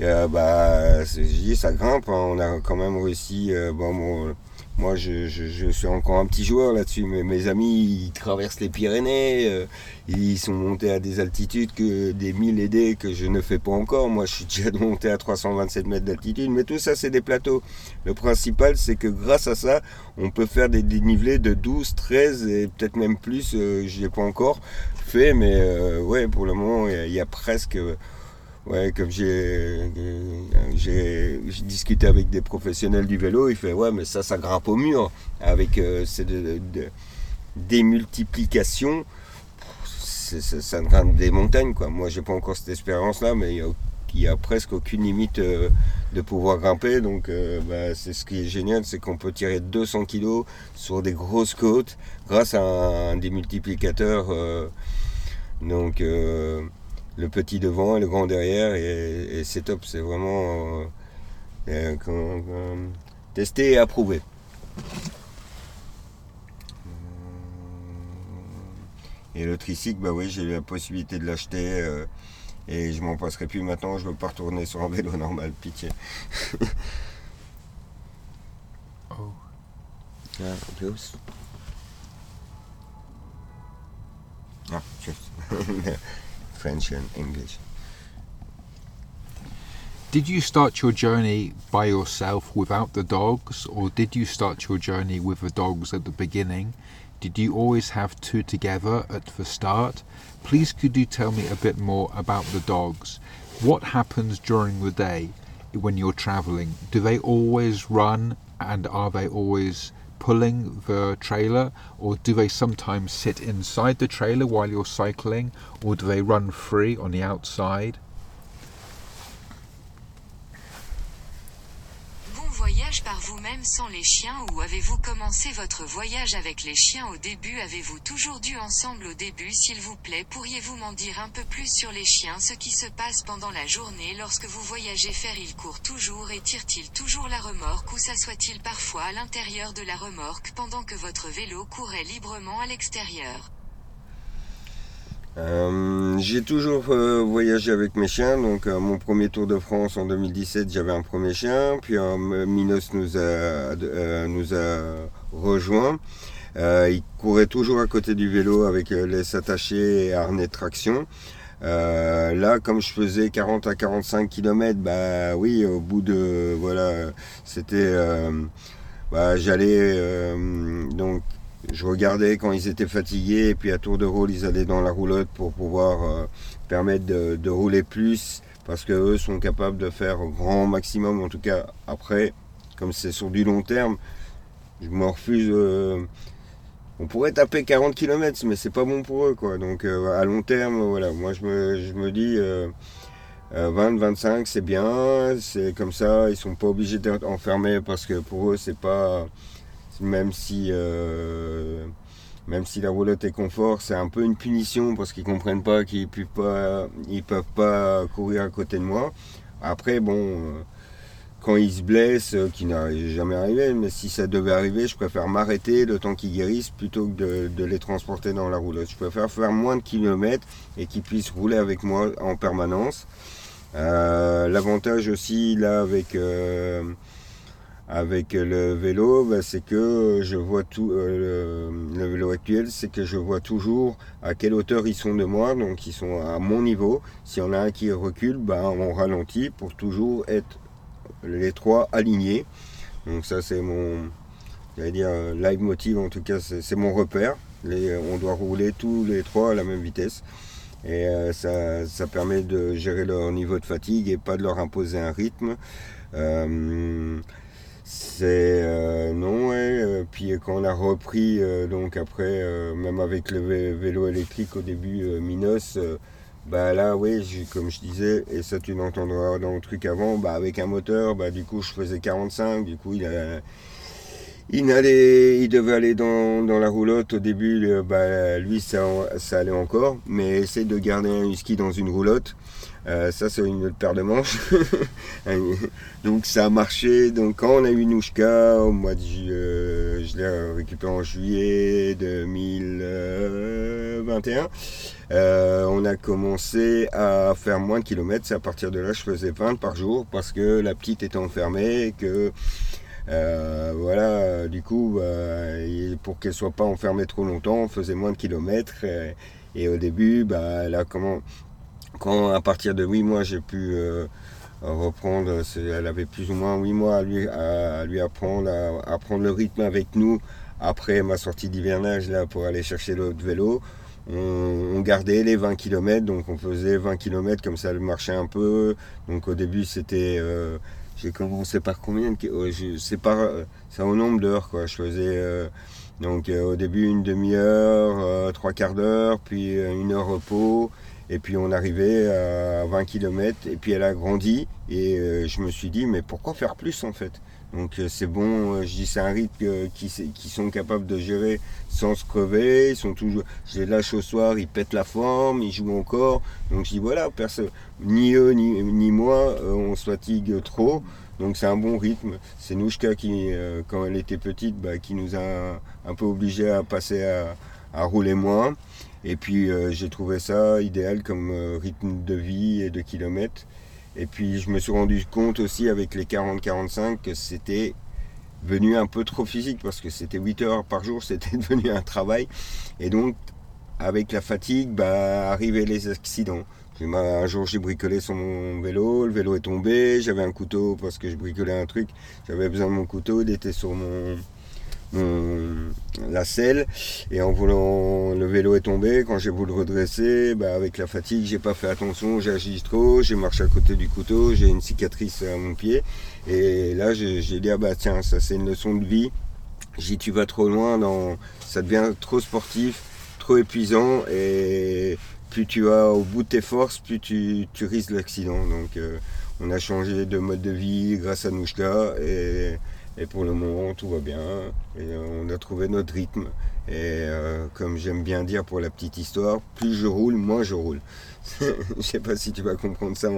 [SPEAKER 3] euh, bah, ça grimpe. Hein. On a quand même réussi. Euh, bon, moi, je, suis encore un petit joueur là-dessus, mais mes amis, ils traversent les Pyrénées, euh, ils sont montés à des altitudes que des 1000 et des que je ne fais pas encore. Moi, je suis déjà monté à 327 mètres d'altitude, mais tout ça, c'est des plateaux. Le principal, c'est que grâce à ça, on peut faire des dénivelés de 12, 13 et peut-être même plus. je n'ai pas encore fait, mais ouais, pour le moment, il y a presque Ouais, comme j'ai, j'ai, discuté avec des professionnels du vélo, il fait ouais, mais ça, ça grimpe au mur avec euh, ces de, démultiplications. ça grimpe des montagnes, quoi. Moi, j'ai pas encore cette expérience-là, mais il y, a, presque aucune limite euh, de pouvoir grimper. Donc, euh, bah, c'est ce qui est génial, c'est qu'on peut tirer 200 kg sur des grosses côtes grâce à un, un démultiplicateur. donc le petit devant et le grand derrière et, c'est top, c'est vraiment euh, euh, testé et approuvé. Et le tricycle, bah oui, j'ai eu la possibilité de l'acheter euh, et je m'en passerai plus maintenant, je veux pas retourner sur un vélo normal, pitié. oh. Ah, Ah, French and English.
[SPEAKER 1] Did you start your journey by yourself without the dogs, or did you start your journey with the dogs at the beginning? Did you always have two together at the start? Please could you tell me a bit more about the dogs? What happens during the day when you're traveling? Do they always run and are they always pulling the trailer, or do they sometimes sit inside the trailer while you're cycling, or do they run free on the outside?
[SPEAKER 2] Par vous-même sans les chiens ou avez-vous commencé votre voyage avec les chiens au début? Avez-vous toujours dû ensemble au début S'il vous plaît, pourriez-vous m'en dire un peu plus sur les chiens Ce qui se passe pendant la journée lorsque vous voyagez? Faire ils courent toujours et tirent-ils toujours la remorque ou s'assoient-ils parfois à l'intérieur de la remorque pendant que votre vélo courait librement à l'extérieur?
[SPEAKER 3] Euh, j'ai toujours euh, voyagé avec mes chiens. Donc, euh, mon premier Tour de France en 2017, j'avais un premier chien. Puis, Minos nous a, nous a rejoint. il courait toujours à côté du vélo avec laisse attachée et harnais de traction. là, comme je faisais 40 à 45 km, bah oui, au bout de voilà, c'était, bah, j'allais donc je regardais quand ils étaient fatigués et puis à tour de rôle ils allaient dans la roulotte pour pouvoir euh, permettre de, rouler plus parce que eux sont capables de faire grand maximum. En tout cas après comme c'est sur du long terme je me refuse euh, on pourrait taper 40 km mais c'est pas bon pour eux quoi. Donc euh, à long terme voilà. Moi je me, je me dis 20 25 c'est bien. C'est comme ça. Ils sont pas obligés d'être enfermés parce que pour eux c'est pas même si euh, même si la roulotte est confort, c'est un peu une punition parce qu'ils comprennent pas qu'ils peuvent pas, ils peuvent pas courir à côté de moi. Après, bon, euh, quand ils se blessent, euh, qui n'arrive jamais arrivé, mais si ça devait arriver, je préfère m'arrêter le temps qu'ils guérissent plutôt que de, les transporter dans la roulotte. Je préfère faire moins de kilomètres et qu'ils puissent rouler avec moi en permanence. L'avantage aussi là avec avec le vélo, bah, c'est que je vois tout, euh, le, vélo actuel, c'est que je vois toujours à quelle hauteur ils sont de moi, donc ils sont à mon niveau. Si on a un qui recule, bah, on ralentit pour toujours être les trois alignés. Donc ça c'est mon, dire live motive en tout cas, c'est mon repère. on doit rouler tous les trois à la même vitesse. Et euh, ça, permet de gérer leur niveau de fatigue et pas de leur imposer un rythme. Euh, c'est euh, non, ouais. Euh, puis quand on a repris, euh, donc après, même avec le vélo électrique au début, Minos, bah là, oui, comme je disais, et ça tu l'entendras dans le truc avant, bah avec un moteur, bah du coup je faisais 45, du coup il il, allait, il devait aller dans, la roulotte au début, bah, lui ça, ça allait encore, mais essayer de garder un husky dans une roulotte, euh, ça, c'est une autre paire de manches. donc, ça a marché. Donc, quand on a eu Nouchka, au mois de euh, je l'ai récupéré en juillet 2021, euh, on a commencé à faire moins de kilomètres. C'est à partir de là, je faisais 20 par jour parce que la petite était enfermée et que. voilà, du coup, pour qu'elle soit pas enfermée trop longtemps, on faisait moins de kilomètres. Et, au début, bah, là, comment, quand à partir de 8 mois j'ai pu euh, reprendre, elle avait plus ou moins 8 mois à lui, à, lui apprendre, à, prendre le rythme avec nous après ma sortie d'hivernage là pour aller chercher l'autre vélo. On, gardait les 20 km, donc on faisait 20 km comme ça, elle marchait un peu. Donc au début c'était, euh, j'ai commencé par combien de oh, C'est par, c'est au nombre d'heures quoi. Je faisais euh, donc au début une demi-heure, trois quarts d'heure, puis une heure repos. Et puis on arrivait à 20 km et puis elle a grandi et euh, je me suis dit mais pourquoi faire plus en fait? Donc euh, c'est bon, euh, je dis c'est un rythme qui, qui sont capables de gérer sans se crever, ils sont toujours, je lâche au soir, ils pètent la forme, ils jouent encore. Donc je dis voilà, ni eux ni, moi on se fatigue trop. Donc c'est un bon rythme. C'est Nouchka qui, quand elle était petite, bah, qui nous a un peu obligés à passer à rouler moins. Et puis euh, j'ai trouvé ça idéal comme euh, rythme de vie et de kilomètres. Et puis je me suis rendu compte aussi avec les 40-45 que c'était venu un peu trop physique parce que c'était 8 heures par jour, c'était devenu un travail. Et donc avec la fatigue, bah, arrivaient les accidents. Un jour j'ai bricolé sur mon vélo, le vélo est tombé, j'avais un couteau parce que je bricolais un truc, j'avais besoin de mon couteau, il était sur mon, la selle. Et en voulant le vélo est tombé. Quand j'ai voulu le redresser bah, avec la fatigue j'ai pas fait attention. J'ai agi trop. J'ai marché à côté du couteau. J'ai une cicatrice à mon pied. Et là j'ai dit ah bah tiens ça c'est une leçon de vie. J'ai tu vas trop loin dans ça devient trop sportif trop épuisant. Et plus tu vas au bout de tes forces plus tu, tu risques l'accident. Donc euh, on a changé de mode de vie grâce à Nouchka et et pour le moment, tout va bien. Et on a trouvé notre rythme. Et euh, comme j'aime bien dire pour la petite histoire, plus je roule, moins je roule. je sais pas si tu vas comprendre ça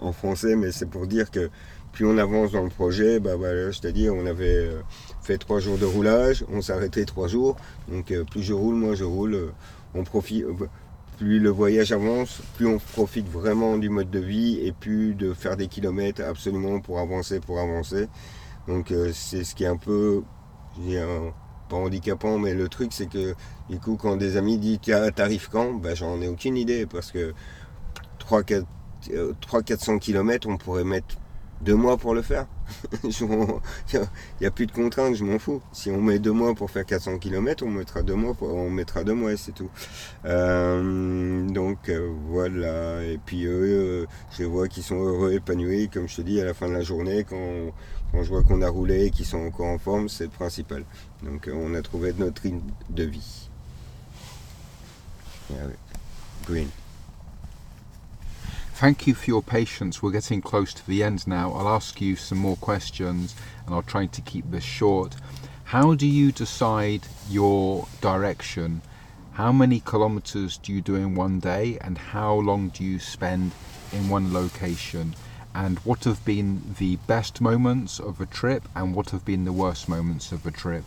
[SPEAKER 3] en, français, mais c'est pour dire que plus on avance dans le projet, bah voilà, je t'ai dit, on avait euh, fait trois jours de roulage, on s'arrêtait trois jours. Donc euh, plus je roule, moins je roule. on profite. plus le voyage avance, plus on profite vraiment du mode de vie et plus de faire des kilomètres absolument pour avancer, pour avancer. Donc euh, c'est ce qui est un peu, pas handicapant, mais le truc c'est que du coup quand des amis disent t'arrives quand? Ben, J'en ai aucune idée parce que 300-400 km on pourrait mettre deux mois pour le faire. Il n'y a, plus de contraintes, je m'en fous. Si on met deux mois pour faire 400 km, on mettra deux mois, on mettra deux mois et c'est tout. Euh, donc euh, voilà. Et puis eux, je vois qu'ils sont heureux, épanouis, comme je te dis, à la fin de la journée, quand, quand je vois qu'on a roulé et qu'ils sont encore en forme, c'est le principal. Donc euh, on a trouvé notre rythme de vie. Green.
[SPEAKER 1] Thank you for your patience. We're getting close to the end now. I'll ask you some more questions and I'll try to keep this short. How do you decide your direction? How many kilometers do you do in one day, and how long do you spend in one location? And what have been the best moments of a trip, and what have been the worst moments of a trip?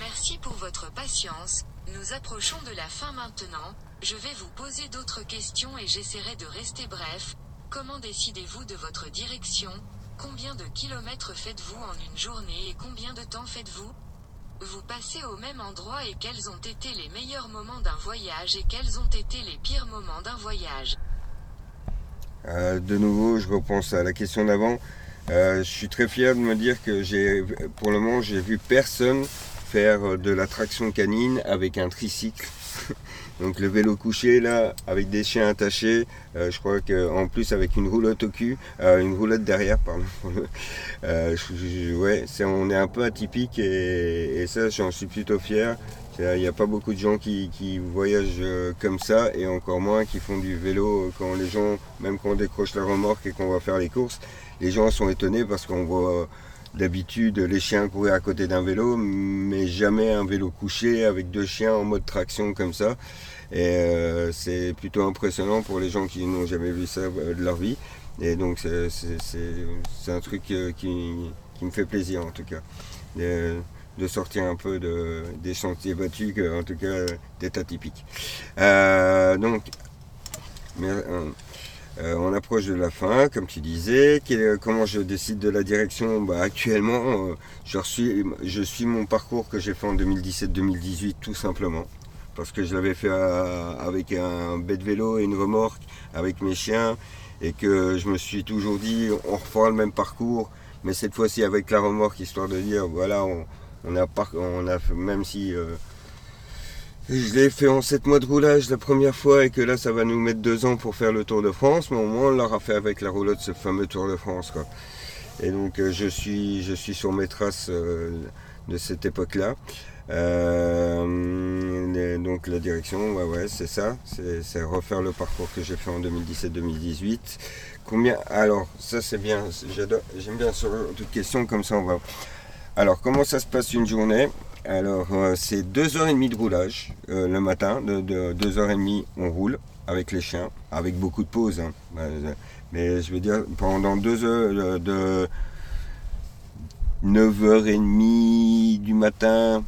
[SPEAKER 2] Merci pour votre patience, nous approchons de la fin maintenant, je vais vous poser d'autres questions et j'essaierai de rester bref. Comment décidez-vous de votre direction? Combien de kilomètres faites-vous en une journée et combien de temps faites-vous? Vous passez au même endroit et quels ont été les meilleurs moments d'un voyage et quels ont été les pires moments d'un voyage
[SPEAKER 3] Euh, de nouveau, je repense à la question d'avant. Euh, je suis très fier de me dire que pour le moment, j'ai vu personne faire de la traction canine avec un tricycle. Donc le vélo couché là, avec des chiens attachés, euh, je crois qu'en plus avec une roulotte au cul, euh, une roulotte derrière, pardon. Euh, ouais, on est un peu atypique et, ça j'en suis plutôt fier. Il n'y a pas beaucoup de gens qui, voyagent comme ça et encore moins qui font du vélo quand les gens, même quand on décroche la remorque et qu'on va faire les courses, les gens sont étonnés parce qu'on voit d'habitude les chiens courir à côté d'un vélo, mais jamais un vélo couché avec deux chiens en mode traction comme ça. Et euh, c'est plutôt impressionnant pour les gens qui n'ont jamais vu ça euh, de leur vie. Et donc c'est- un truc euh, qui, qui me fait plaisir en tout cas. De, de sortir un peu de, des sentiers battus, que, en tout cas d'être atypique. Donc, mais, euh, on approche de la fin, comme tu disais. Comment je décide de la direction? Bah, Actuellement, euh, je, suis, mon parcours que j'ai fait en 2017-2018, tout simplement. Parce que je l'avais fait avec un bête vélo et une remorque, avec mes chiens, et que je me suis toujours dit, on refera le même parcours, mais cette fois-ci avec la remorque, histoire de dire, voilà, on, a, par- on a même si euh, je l'ai fait en 7 mois de roulage la première fois et que là ça va nous mettre deux ans pour faire le Tour de France, mais au moins on l'aura fait avec la roulotte ce fameux Tour de France. Quoi. Et donc euh, je, suis, je suis sur mes traces euh, de cette époque-là. Euh, donc la direction, ouais, ouais, c'est ça, c'est refaire le parcours que j'ai fait en 2017-2018. Combien Alors ça c'est bien, j'aime bien ce genre de questions comme ça on va. Alors comment ça se passe une journée? Alors, euh, c'est deux heures et demie de roulage euh, le matin. De, de- deux heures et demie, on roule avec les chiens, avec beaucoup de pauses. hein. Euh, Mais je veux dire, pendant deux heures, de 9h30 du matin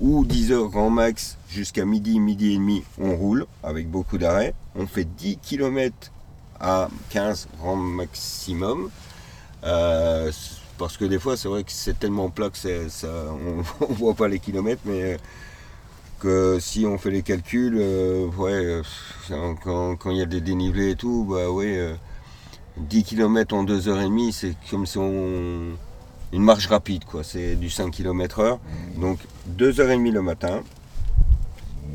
[SPEAKER 3] ou 10h grand max jusqu'à midi, midi et demi, on roule avec beaucoup d'arrêts. On fait 10 km à 15 grand maximum. Parce que des fois, c'est vrai que c'est tellement plat que ne voit pas les kilomètres, mais euh, que si on fait les calculs, euh, euh, quand, il y a des dénivelés et tout, bah ouais, euh, 10 km en 2h30, c'est comme si on. Une marche rapide. C'est du 5 km heure. Donc 2h30 le matin.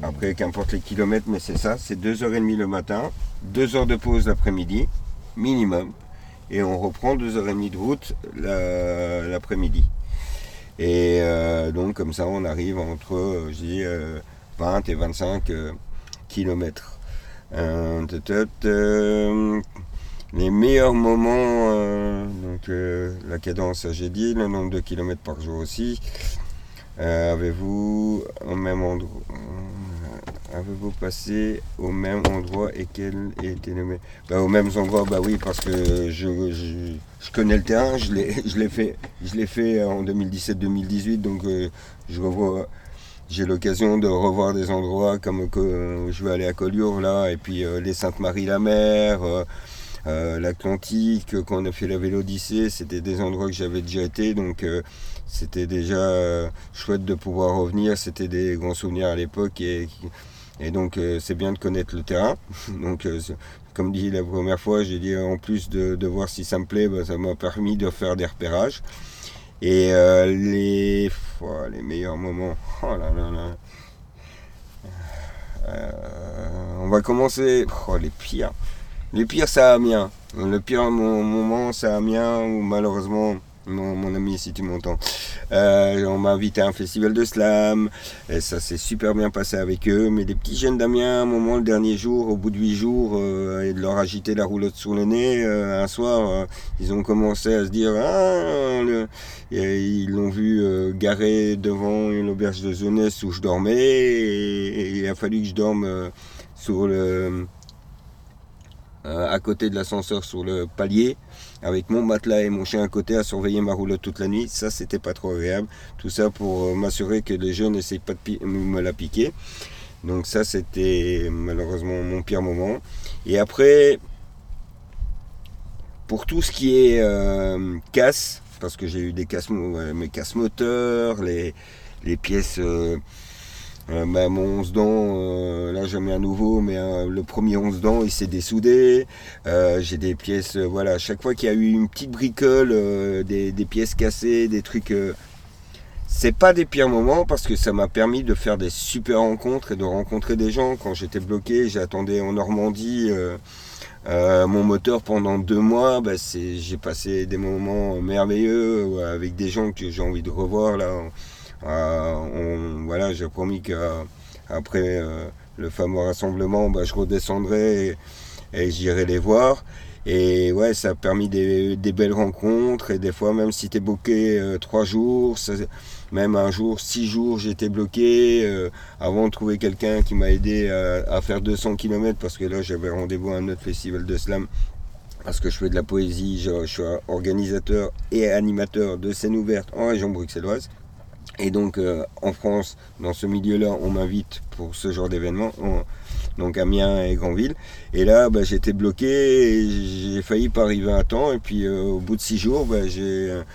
[SPEAKER 3] Après, qu'importe les kilomètres, mais c'est ça, c'est 2h30 le matin, 2 heures de pause l'après-midi, minimum et on reprend 2h30 de route la- l'après-midi. Et euh, donc comme ça on arrive entre euh, je dis, euh, 20 et 25 km. les meilleurs moments, euh, donc euh, la cadence j'ai dit, le nombre de kilomètres par jour aussi. Euh, avez-vous au même endroit euh, avez-vous passé au même endroit et quel était le me- bah, Aux mêmes endroits, bah oui, parce que je, je, je connais le terrain, je l'ai fait, je fait en 2017-2018, donc euh, je revois, j'ai l'occasion de revoir des endroits comme que je vais aller à Collioure là, et puis euh, les Saintes-Marie-la-Mer, euh, euh, l'Atlantique, quand on a fait la Vélodyssée, c'était des endroits que j'avais déjà été, donc euh, c'était déjà euh, chouette de pouvoir revenir, c'était des grands souvenirs à l'époque et, et donc euh, c'est bien de connaître le terrain. Donc euh, comme dit la première fois, j'ai dit en plus de, de voir si ça me plaît, bah, ça m'a permis de faire des repérages. Et les, oh, les meilleurs moments, oh là là là. On va commencer, oh, les pires. Les pires, c'est Amiens. Le pire mo- moment, c'est Amiens où malheureusement mon, mon ami, si tu m'entends. Euh, on m'a invité à un festival de slam, et ça s'est super bien passé avec eux. Mais les petits jeunes d'Amiens, à un moment, le dernier jour, au bout de huit jours, euh, et de leur agiter la roulotte sur le nez, euh, un soir, ils ont commencé à se dire Ah, ils l'ont vu garé devant une auberge de jeunesse où je dormais, et, il a fallu que je dorme à côté de l'ascenseur sur le palier avec mon matelas et mon chien à côté à surveiller ma roulotte toute la nuit. Ça, c'était pas trop agréable. Tout ça pour euh, m'assurer que les jeunes n'essayent pas de me la piquer. Donc ça, c'était malheureusement mon pire moment. Et après, pour tout ce qui est euh, casse, parce que j'ai eu des casses, mes casses moteurs, les, les pièces... euh, euh, mon 11 dents, euh, là j'en mets un nouveau, mais euh, le premier 11 dents il s'est dessoudé. Euh, j'ai des pièces, voilà, chaque fois qu'il y a eu une petite bricole, des, pièces cassées, des trucs. c'est pas des pires moments parce que ça m'a permis de faire des super rencontres et de rencontrer des gens. Quand j'étais bloqué, j'attendais en Normandie mon moteur pendant deux mois. Bah, j'ai passé des moments merveilleux avec des gens que j'ai envie de revoir là. On- voilà, j'ai promis qu'après le fameux rassemblement, bah, je redescendrai et, j'irai les voir. Et ouais, ça a permis des, belles rencontres. Et des fois, même si tu es bloqué euh, trois jours, même un jour, six jours, j'étais bloqué. euh, avant de trouver quelqu'un qui m'a aidé à, à faire 200 km, parce que là, j'avais rendez-vous à un autre festival de slam. Parce que je fais de la poésie, je, je suis organisateur et animateur de scènes ouvertes en région bruxelloise. Et donc euh, en France, dans ce milieu-là, on m'invite pour ce genre d'événement, en- donc Amiens et Granville. Et là, bah, j'étais bloqué, j'ai failli pas arriver à temps. Et puis euh, au bout de six jours, bah, j'ai un,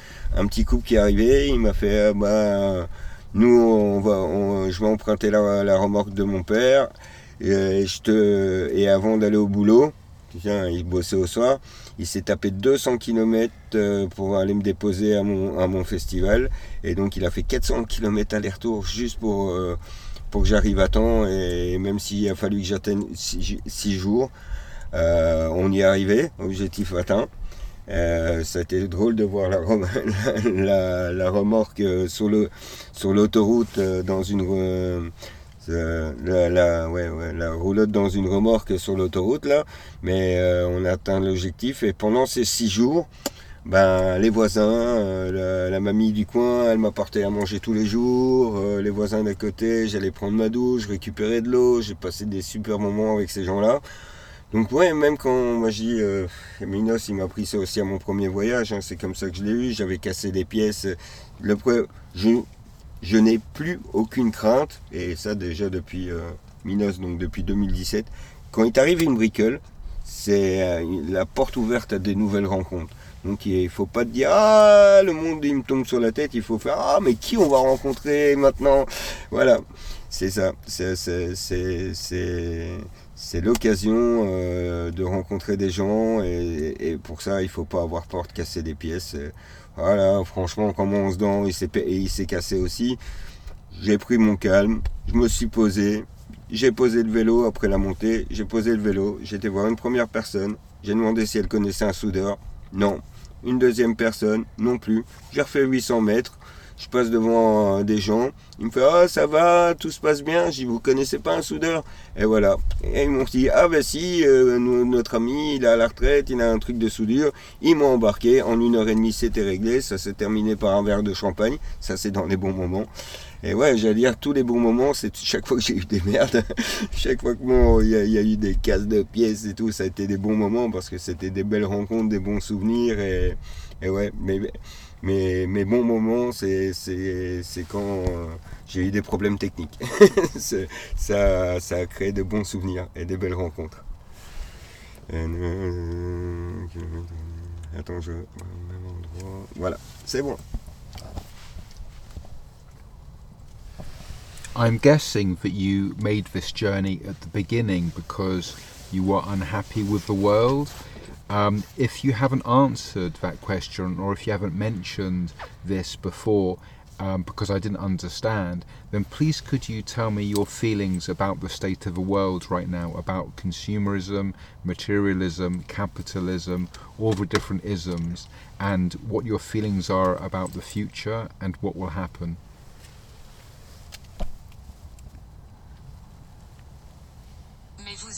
[SPEAKER 3] un petit couple qui est arrivé. Il m'a fait, ah, bah, nous, on va, on- je vais emprunter la, la remorque de mon père. Et, je te, et avant d'aller au boulot, tiens, il bossait au soir. Il s'est tapé 200 km pour aller me déposer à mon, à mon festival. Et donc il a fait 400 km aller-retour juste pour, euh, pour que j'arrive à temps. Et même s'il a fallu que j'atteigne 6 jours, euh, on y est arrivé, objectif atteint. Euh, ça a été drôle de voir la, la, remorque euh, sur sur l'autoroute euh, dans une euh, euh, la, la- roulotte dans une remorque sur l'autoroute là. Mais euh, on a atteint l'objectif et pendant ces six jours ben les voisins euh, la, mamie du coin elle m'apportait à manger tous les jours. Euh, les voisins d'à côté j'allais prendre ma douche récupérer de l'eau j'ai passé des super moments avec ces gens là donc ouais, même quand moi dis, euh, Minos il m'a pris ça aussi à mon premier voyage, hein, c'est comme ça que je l'ai eu, j'avais cassé des pièces. Le je, je n'ai plus aucune crainte, et ça déjà depuis euh, Minos, donc depuis 2017. Quand il t'arrive une bricole, c'est euh, la porte ouverte à des nouvelles rencontres. Donc il faut pas te dire ah le monde il me tombe sur la tête, il faut faire ah mais qui on va rencontrer maintenant? Voilà, c'est ça, c'est l'occasion euh, de rencontrer des gens et, et pour ça il faut pas avoir peur de casser des pièces. Euh, Voilà, franchement quand mon 11 dents il s'est et il s'est cassé aussi, j'ai pris mon calme, je me suis posé, j'ai posé le vélo après la montée, j'ai posé le vélo, été voir une première personne, j'ai demandé si elle connaissait un soudeur, non. Une deuxième personne, non plus. J'ai refait 800 mètres, je passe devant euh, des gens, il me fait Ah ça va, tout se passe bien, dis Vous connaissez pas un soudeur. Et voilà. Et ils m'ont dit Ah ben si, euh, notre ami, il est à la retraite, il a un truc de soudure, ils m'ont embarqué, en une heure et demie c'était réglé, ça s'est terminé par un verre de champagne, ça c'est dans les bons moments. Et ouais, j'allais dire, tous les bons moments, c'est chaque fois que j'ai eu des merdes, chaque fois que bon, il y, y a eu des casses de pièces et tout, ça a été des bons moments parce que c'était des belles rencontres, des bons souvenirs. Et, et ouais, mais, mais mes bons moments, c'est quand euh, j'ai eu des problèmes techniques. Ça, ça a créé de bons souvenirs et des belles rencontres. Euh, Attends, je. Même endroit. Voilà, c'est bon.
[SPEAKER 1] I'm guessing that you made this journey at the beginning because you were unhappy with the world. Um, if you haven't answered that question or if you haven't mentioned this before, um, because I didn't understand, then please could you tell me your feelings about the state of the world right now, about consumerism, materialism, capitalism, all the different isms, and what your feelings are about the future and what will happen.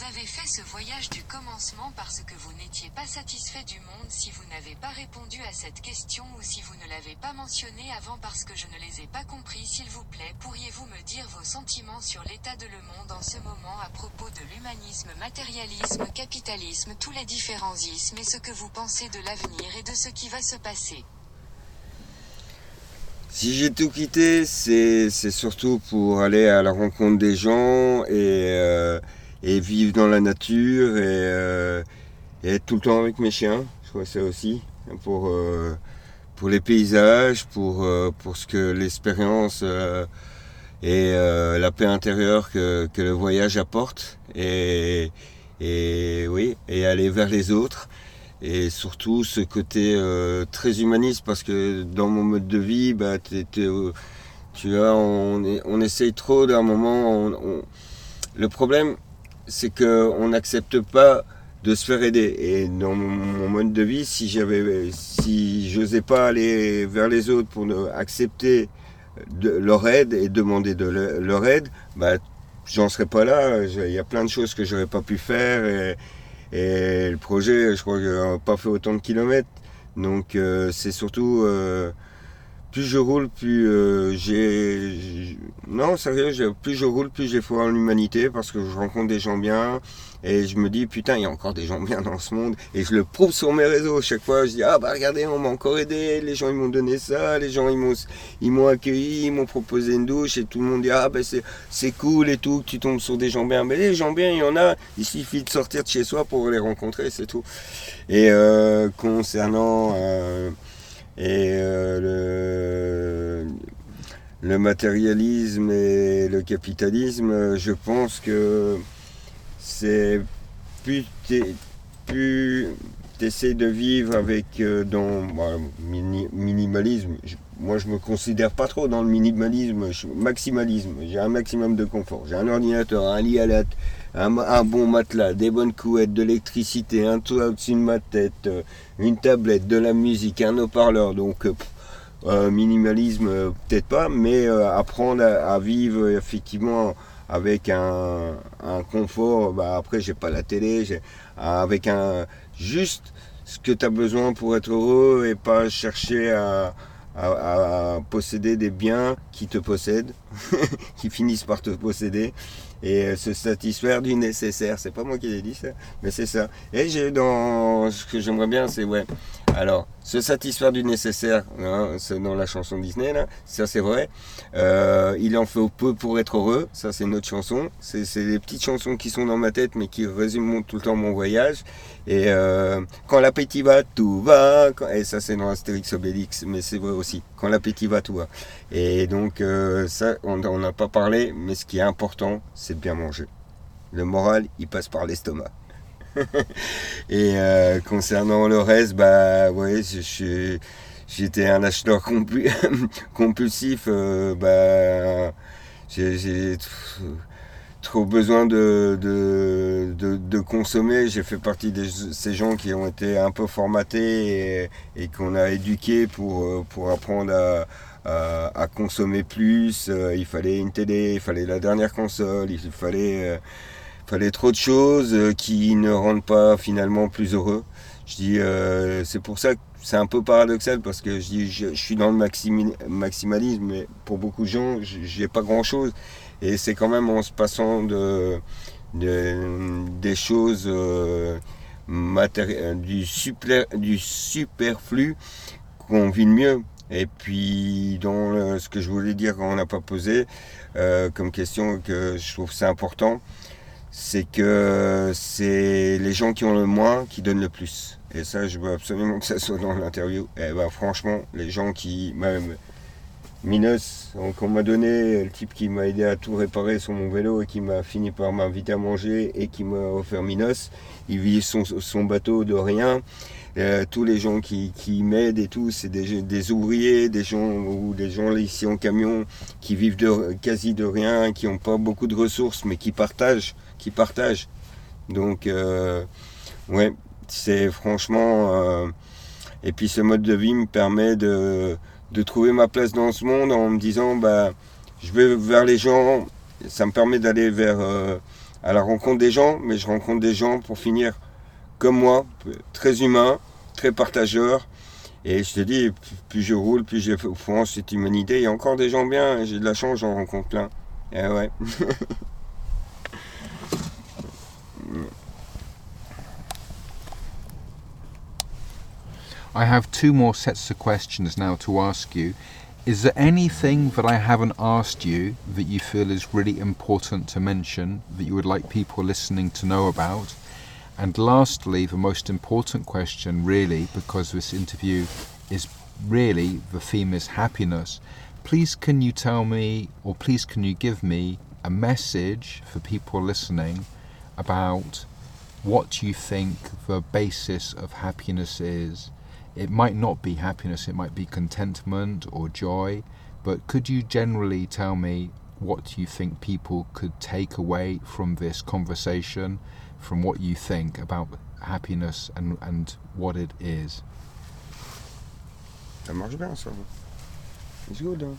[SPEAKER 2] Avez fait ce voyage du commencement parce que vous n'étiez pas satisfait du monde si vous n'avez pas répondu à cette question ou si vous ne l'avez pas mentionné avant parce que je ne les ai pas compris s'il vous plaît pourriez-vous me dire vos sentiments sur l'état de le monde en ce moment à propos de l'humanisme, matérialisme, capitalisme, tous les différents ismes et ce que vous pensez de l'avenir et de ce qui va se passer?
[SPEAKER 3] Si j'ai tout quitté, c'est surtout pour aller à la rencontre des gens et, euh, et vivre dans la nature et, euh, et être tout le temps avec mes chiens. Je crois que c'est aussi pour, euh, pour les paysages, pour, euh, pour ce que l'expérience et la paix intérieure que, que le voyage apporte. Et, et oui, et aller vers les autres. Et surtout ce côté très humaniste parce que dans mon mode de vie, bah, tu vois, on, on essaye trop d'un moment. le problème, c'est que on n'accepte pas de se faire aider. Et dans mon, mode de vie, si j'avais, si j'osais pas aller vers les autres pour accepter leur aide et demander de le- leur aide, bah, j'en serais pas là. Il y a plein de choses que j'aurais pas pu faire. Et, et le projet, je crois que j'ai pas fait autant de kilomètres. Donc euh, c'est surtout euh, plus je roule, plus euh, j'ai non sérieux, plus je roule, plus j'ai foi en l'humanité parce que je rencontre des gens bien et je me dis putain il y a encore des gens bien dans ce monde et je le prouve sur mes réseaux chaque fois. Je dis ah bah regardez on m'a encore aidé, les gens ils m'ont donné ça, les gens ils m'ont ils m'ont accueilli, ils m'ont proposé une douche et tout le monde dit ah bah c'est c'est cool et tout que tu tombes sur des gens bien. Mais les gens bien il y en a, il suffit de sortir de chez soi pour les rencontrer c'est tout. Et euh, concernant euh, et euh, le, matérialisme et le capitalisme, je pense que c'est plus plus t'essaies de vivre avec euh, dans bon, mini- minimalisme. Moi, je me considère pas trop dans le minimalisme, je- maximalisme. J'ai un maximum de confort. J'ai un ordinateur, un lit à la un, bon matelas, des bonnes couettes, de l'électricité, un toit au-dessus de ma tête, euh, une tablette, de la musique, un haut-parleur. Donc, euh, euh, minimalisme, peut-être pas, mais apprendre à, vivre effectivement avec un, confort. Bah, après, j'ai pas la télé, avec un juste ce que tu as besoin pour être heureux et pas chercher à, à- à posséder des biens qui te possèdent, qui finissent par te posséder et euh, se satisfaire du nécessaire. C'est pas moi qui l'ai dit ça, mais c'est ça. Et j'ai dans ce que j'aimerais bien, c'est ouais. Alors, se satisfaire du nécessaire, hein, c'est dans la chanson Disney là, ça c'est vrai. Euh, il en faut peu pour être heureux, ça c'est notre chanson. C'est des petites chansons qui sont dans ma tête, mais qui résument tout le temps mon voyage. Et euh, quand l'appétit va, tout va. Et ça c'est dans Astérix Obélix, mais c'est vrai aussi. Quand l'appétit va, tout va. Et donc euh, ça, on n'a pas parlé, mais ce qui est important, c'est de bien manger. Le moral, il passe par l'estomac. Et euh, concernant le reste, bah j'étais un acheteur compu- compulsif. euh, bah, j'ai j'ai tr- trop besoin de, de, de, consommer. J'ai fait partie de ces gens qui ont été un peu formatés et, qu'on a éduqués pour, euh, pour apprendre à, à, à consommer plus. Il fallait une télé, il fallait la dernière console, il fallait, trop de choses euh, qui ne rendent pas finalement plus heureux. Je dis, euh, c'est pour ça que c'est un peu paradoxal parce que je suis dans le maximalisme, mais pour beaucoup de gens, j'ai pas grand chose. Et c'est quand même en se passant de, de- des choses euh, du, super, du superflu qu'on vit le mieux. Et puis, dans ce que je voulais dire quand on n'a pas posé euh, comme question, que je trouve c'est important, c'est que c'est les gens qui ont le moins qui donnent le plus. Et ça, je veux absolument que ça soit dans l'interview. Et ben, franchement, les gens qui, même Minos, donc on m'a donné le type qui m'a aidé à tout réparer sur mon vélo et qui m'a fini par m'inviter à manger et qui m'a offert Minos. Il vit son, son bateau de rien. Euh, tous les gens qui, qui m'aident et tout, c'est des, des, ouvriers, des gens ou des gens ici en camion qui vivent de, quasi de rien, qui n'ont pas beaucoup de ressources, mais qui partagent, qui partagent. Donc, euh, ouais, c'est franchement. Euh, et puis ce mode de vie me permet de, de trouver ma place dans ce monde en me disant, bah, je vais vers les gens. Ça me permet d'aller vers euh, à la rencontre des gens, mais je rencontre des gens pour finir comme moi, très humain, très partageur. Et je te dis, plus je roule, plus j'ai France, cette humanité. Il y a encore des gens bien, j'ai de la chance, j'en rencontre plein. Et eh ouais.
[SPEAKER 1] I have two more sets of questions now to ask you. Is there anything that I haven't asked you that you feel is really important to mention that you would like people listening to know about? And lastly, the most important question, really, because this interview is really the theme is happiness. Please, can you tell me, or please, can you give me a message for people listening about what you think the basis of happiness is? It might not be happiness, it might be contentment or joy, but could you generally tell me what you think people could take away from this conversation, from what you think about happiness and, and what it is?
[SPEAKER 3] Ça marche bien, ça. It's good, hein?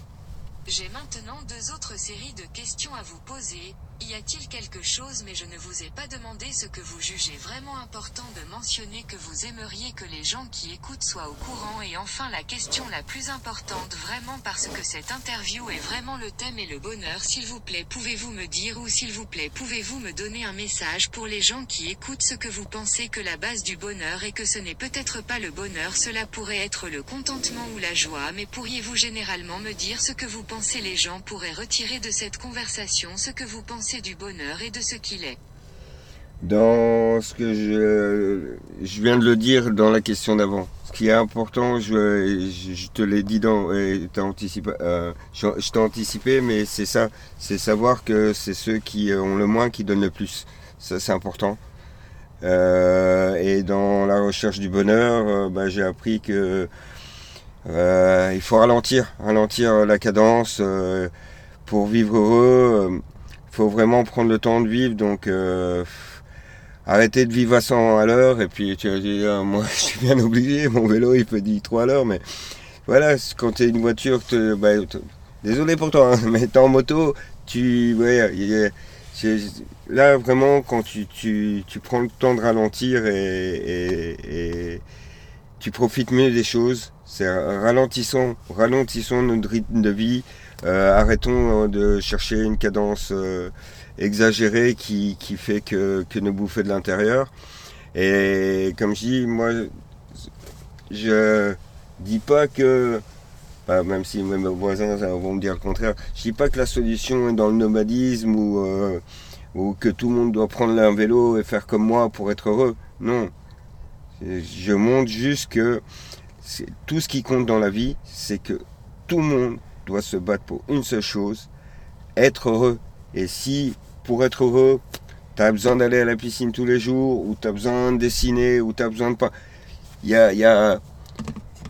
[SPEAKER 2] J'ai maintenant deux autres séries de questions à vous poser. Y a-t-il quelque chose mais je ne vous ai pas demandé ce que vous jugez vraiment important de mentionner que vous aimeriez que les gens qui écoutent soient au courant? Et enfin la question la plus importante vraiment parce que cette interview est vraiment le thème et le bonheur s'il vous plaît pouvez-vous me dire ou s'il vous plaît pouvez-vous me donner un message pour les gens qui écoutent ce que vous pensez que la base du bonheur et que ce n'est peut-être pas le bonheur cela pourrait être le contentement ou la joie mais pourriez-vous généralement me dire ce que vous pensez les gens pourraient retirer de cette conversation ce que vous pensez du bonheur et de ce qu'il est.
[SPEAKER 3] Dans ce que je, je viens de le dire dans la question d'avant. Ce qui est important, je, je te l'ai dit dans, et anticipé, euh, je, t'ai anticipé, mais c'est ça, c'est savoir que c'est ceux qui ont le moins qui donnent le plus. Ça, c'est important. Euh, et dans la recherche du bonheur, euh, bah, j'ai appris que il faut ralentir, ralentir la cadence pour vivre heureux faut vraiment prendre le temps de vivre. Donc, euh, arrêter de vivre à 100 à l'heure. Et puis, tu vas ah, moi, je suis bien obligé. Mon vélo, il peut dire 3 à l'heure. Mais voilà, quand tu une voiture, bah, désolé pour toi, hein, mais tu en moto, tu. Ouais, là, vraiment, quand tu, prends le temps de ralentir et, et, tu profites mieux des choses, c'est ralentissons, ralentissons notre rythme de vie. Euh, arrêtons euh, de chercher une cadence euh, exagérée qui, fait que, que nous bouffer de l'intérieur. Et comme je dis, moi, je dis pas que, bah, même si mes voisins vont me dire le contraire, je dis pas que la solution est dans le nomadisme ou, ou que tout le monde doit prendre un vélo et faire comme moi pour être heureux. Non. Je montre juste que tout ce qui compte dans la vie, c'est que tout le monde doit se battre pour une seule chose, être heureux. Et si pour être heureux, tu as besoin d'aller à la piscine tous les jours, ou tu as besoin de dessiner, ou tu as besoin de pas. Y a,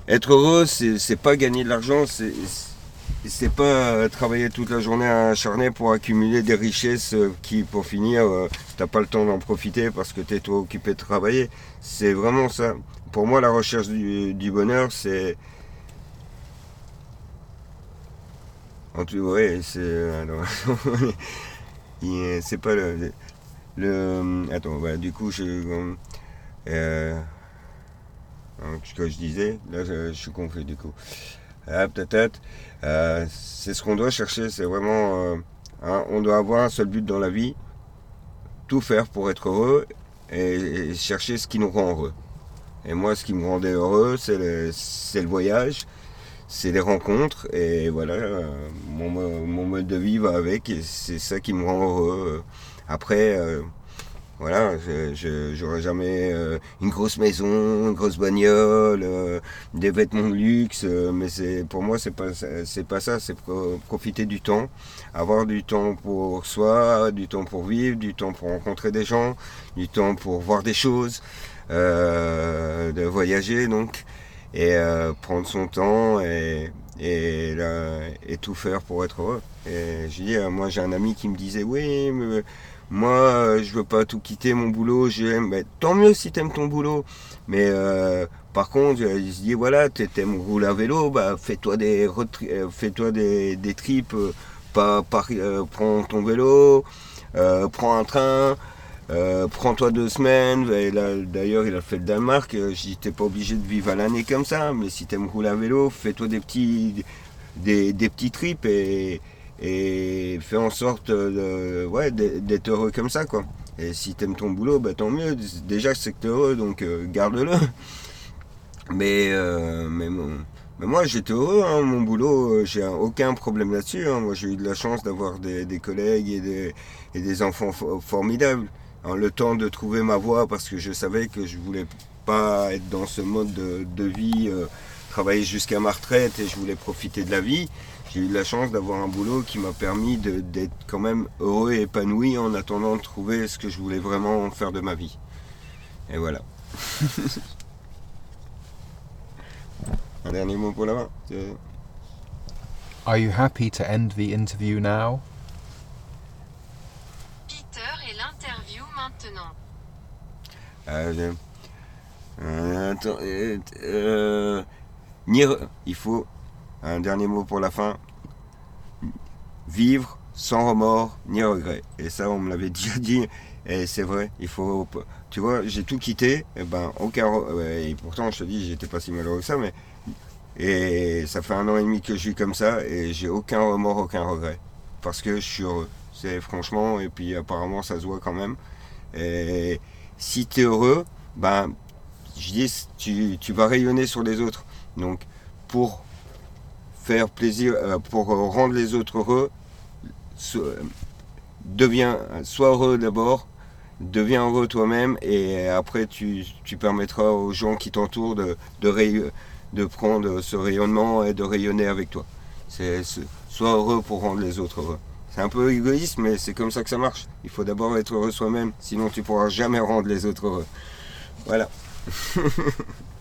[SPEAKER 3] Être heureux, c'est pas gagner de l'argent, c'est pas travailler toute la journée à acharné pour accumuler des richesses qui, pour finir, euh, t'as pas le temps d'en profiter parce que tu es trop occupé de travailler. C'est vraiment ça. Pour moi, la recherche du bonheur, c'est En tout ouais, c'est. Euh, c'est pas le. le attends, bah, du coup, je. Euh, ce que je disais, là, je, suis confus du coup. Ah, peut-être. Euh, c'est ce qu'on doit chercher, c'est vraiment. Euh, hein, on doit avoir un seul but dans la vie tout faire pour être heureux et, chercher ce qui nous rend heureux. Et moi, ce qui me rendait heureux, c'est le, le voyage c'est les rencontres et voilà, euh, mon, mode de vie va avec et c'est ça qui me rend heureux. Après, euh, Voilà, je jamais euh, une grosse maison, une grosse bagnole, euh, des vêtements de luxe, euh, mais c'est pour moi c'est pas c'est pas ça, c'est profiter du temps, avoir du temps pour soi, du temps pour vivre, du temps pour rencontrer des gens, du temps pour voir des choses, de voyager donc et prendre son temps et et, tout faire pour être heureux. Et je dis, moi j'ai un ami qui me disait oui mais moi, euh, je veux pas tout quitter mon boulot. J'aime. tant mieux si t'aimes ton boulot. Mais euh, par contre, il se dit voilà, t'aimes rouler à vélo, bah fais-toi des euh, fais-toi des, des trips. pas, prends ton vélo, prends un train. Prends-toi deux semaines. D'ailleurs, il a fait le Danemark. Dis, t'es pas obligé de vivre à l'année comme ça. Mais si t'aimes rouler à vélo, fais-toi des petits, des, des petits trips et, et fais en sorte de, ouais, d'être heureux comme ça quoi. Et si t'aimes ton boulot, bah tant mieux. Déjà c'est que t'es heureux, donc euh, garde-le. Mais, euh, mais, moi j'étais heureux, hein, mon boulot, euh, j'ai aucun problème là-dessus. Hein. Moi j'ai eu de la chance d'avoir des, des, collègues et des, et des enfants formidables. Le temps de trouver ma voie parce que je savais que je voulais pas être dans ce mode de, de vie, travailler jusqu'à ma retraite et je voulais profiter de la vie j'ai eu la chance d'avoir un boulot qui m'a permis d'être quand même heureux et épanoui en attendant de trouver ce que je voulais vraiment faire de ma vie. Et voilà. un dernier mot pour la fin.
[SPEAKER 1] Are you happy to end the interview now?
[SPEAKER 2] Peter et l'interview maintenant.
[SPEAKER 3] Euh, attends, euh, euh il faut un dernier mot pour la fin vivre sans remords ni regrets. Et ça, on me l'avait déjà dit, et c'est vrai, il faut. Tu vois, j'ai tout quitté, et ben, aucun. Et pourtant, je te dis, j'étais pas si malheureux que ça, mais. Et ça fait un an et demi que je suis comme ça, et j'ai aucun remords, aucun regret. Parce que je suis heureux. C'est franchement, et puis apparemment, ça se voit quand même. Et si tu es heureux, ben, je dis, tu, tu vas rayonner sur les autres. Donc, pour faire plaisir, euh, pour rendre les autres heureux, deviens, sois heureux d'abord, deviens heureux toi-même et après tu, permettras aux gens qui t'entourent de, prendre ce rayonnement et de rayonner avec toi. Sois heureux pour rendre les autres heureux. C'est un peu égoïste, mais c'est comme ça que ça marche. Il faut d'abord être heureux soi-même, sinon tu pourras jamais rendre les autres heureux. Voilà.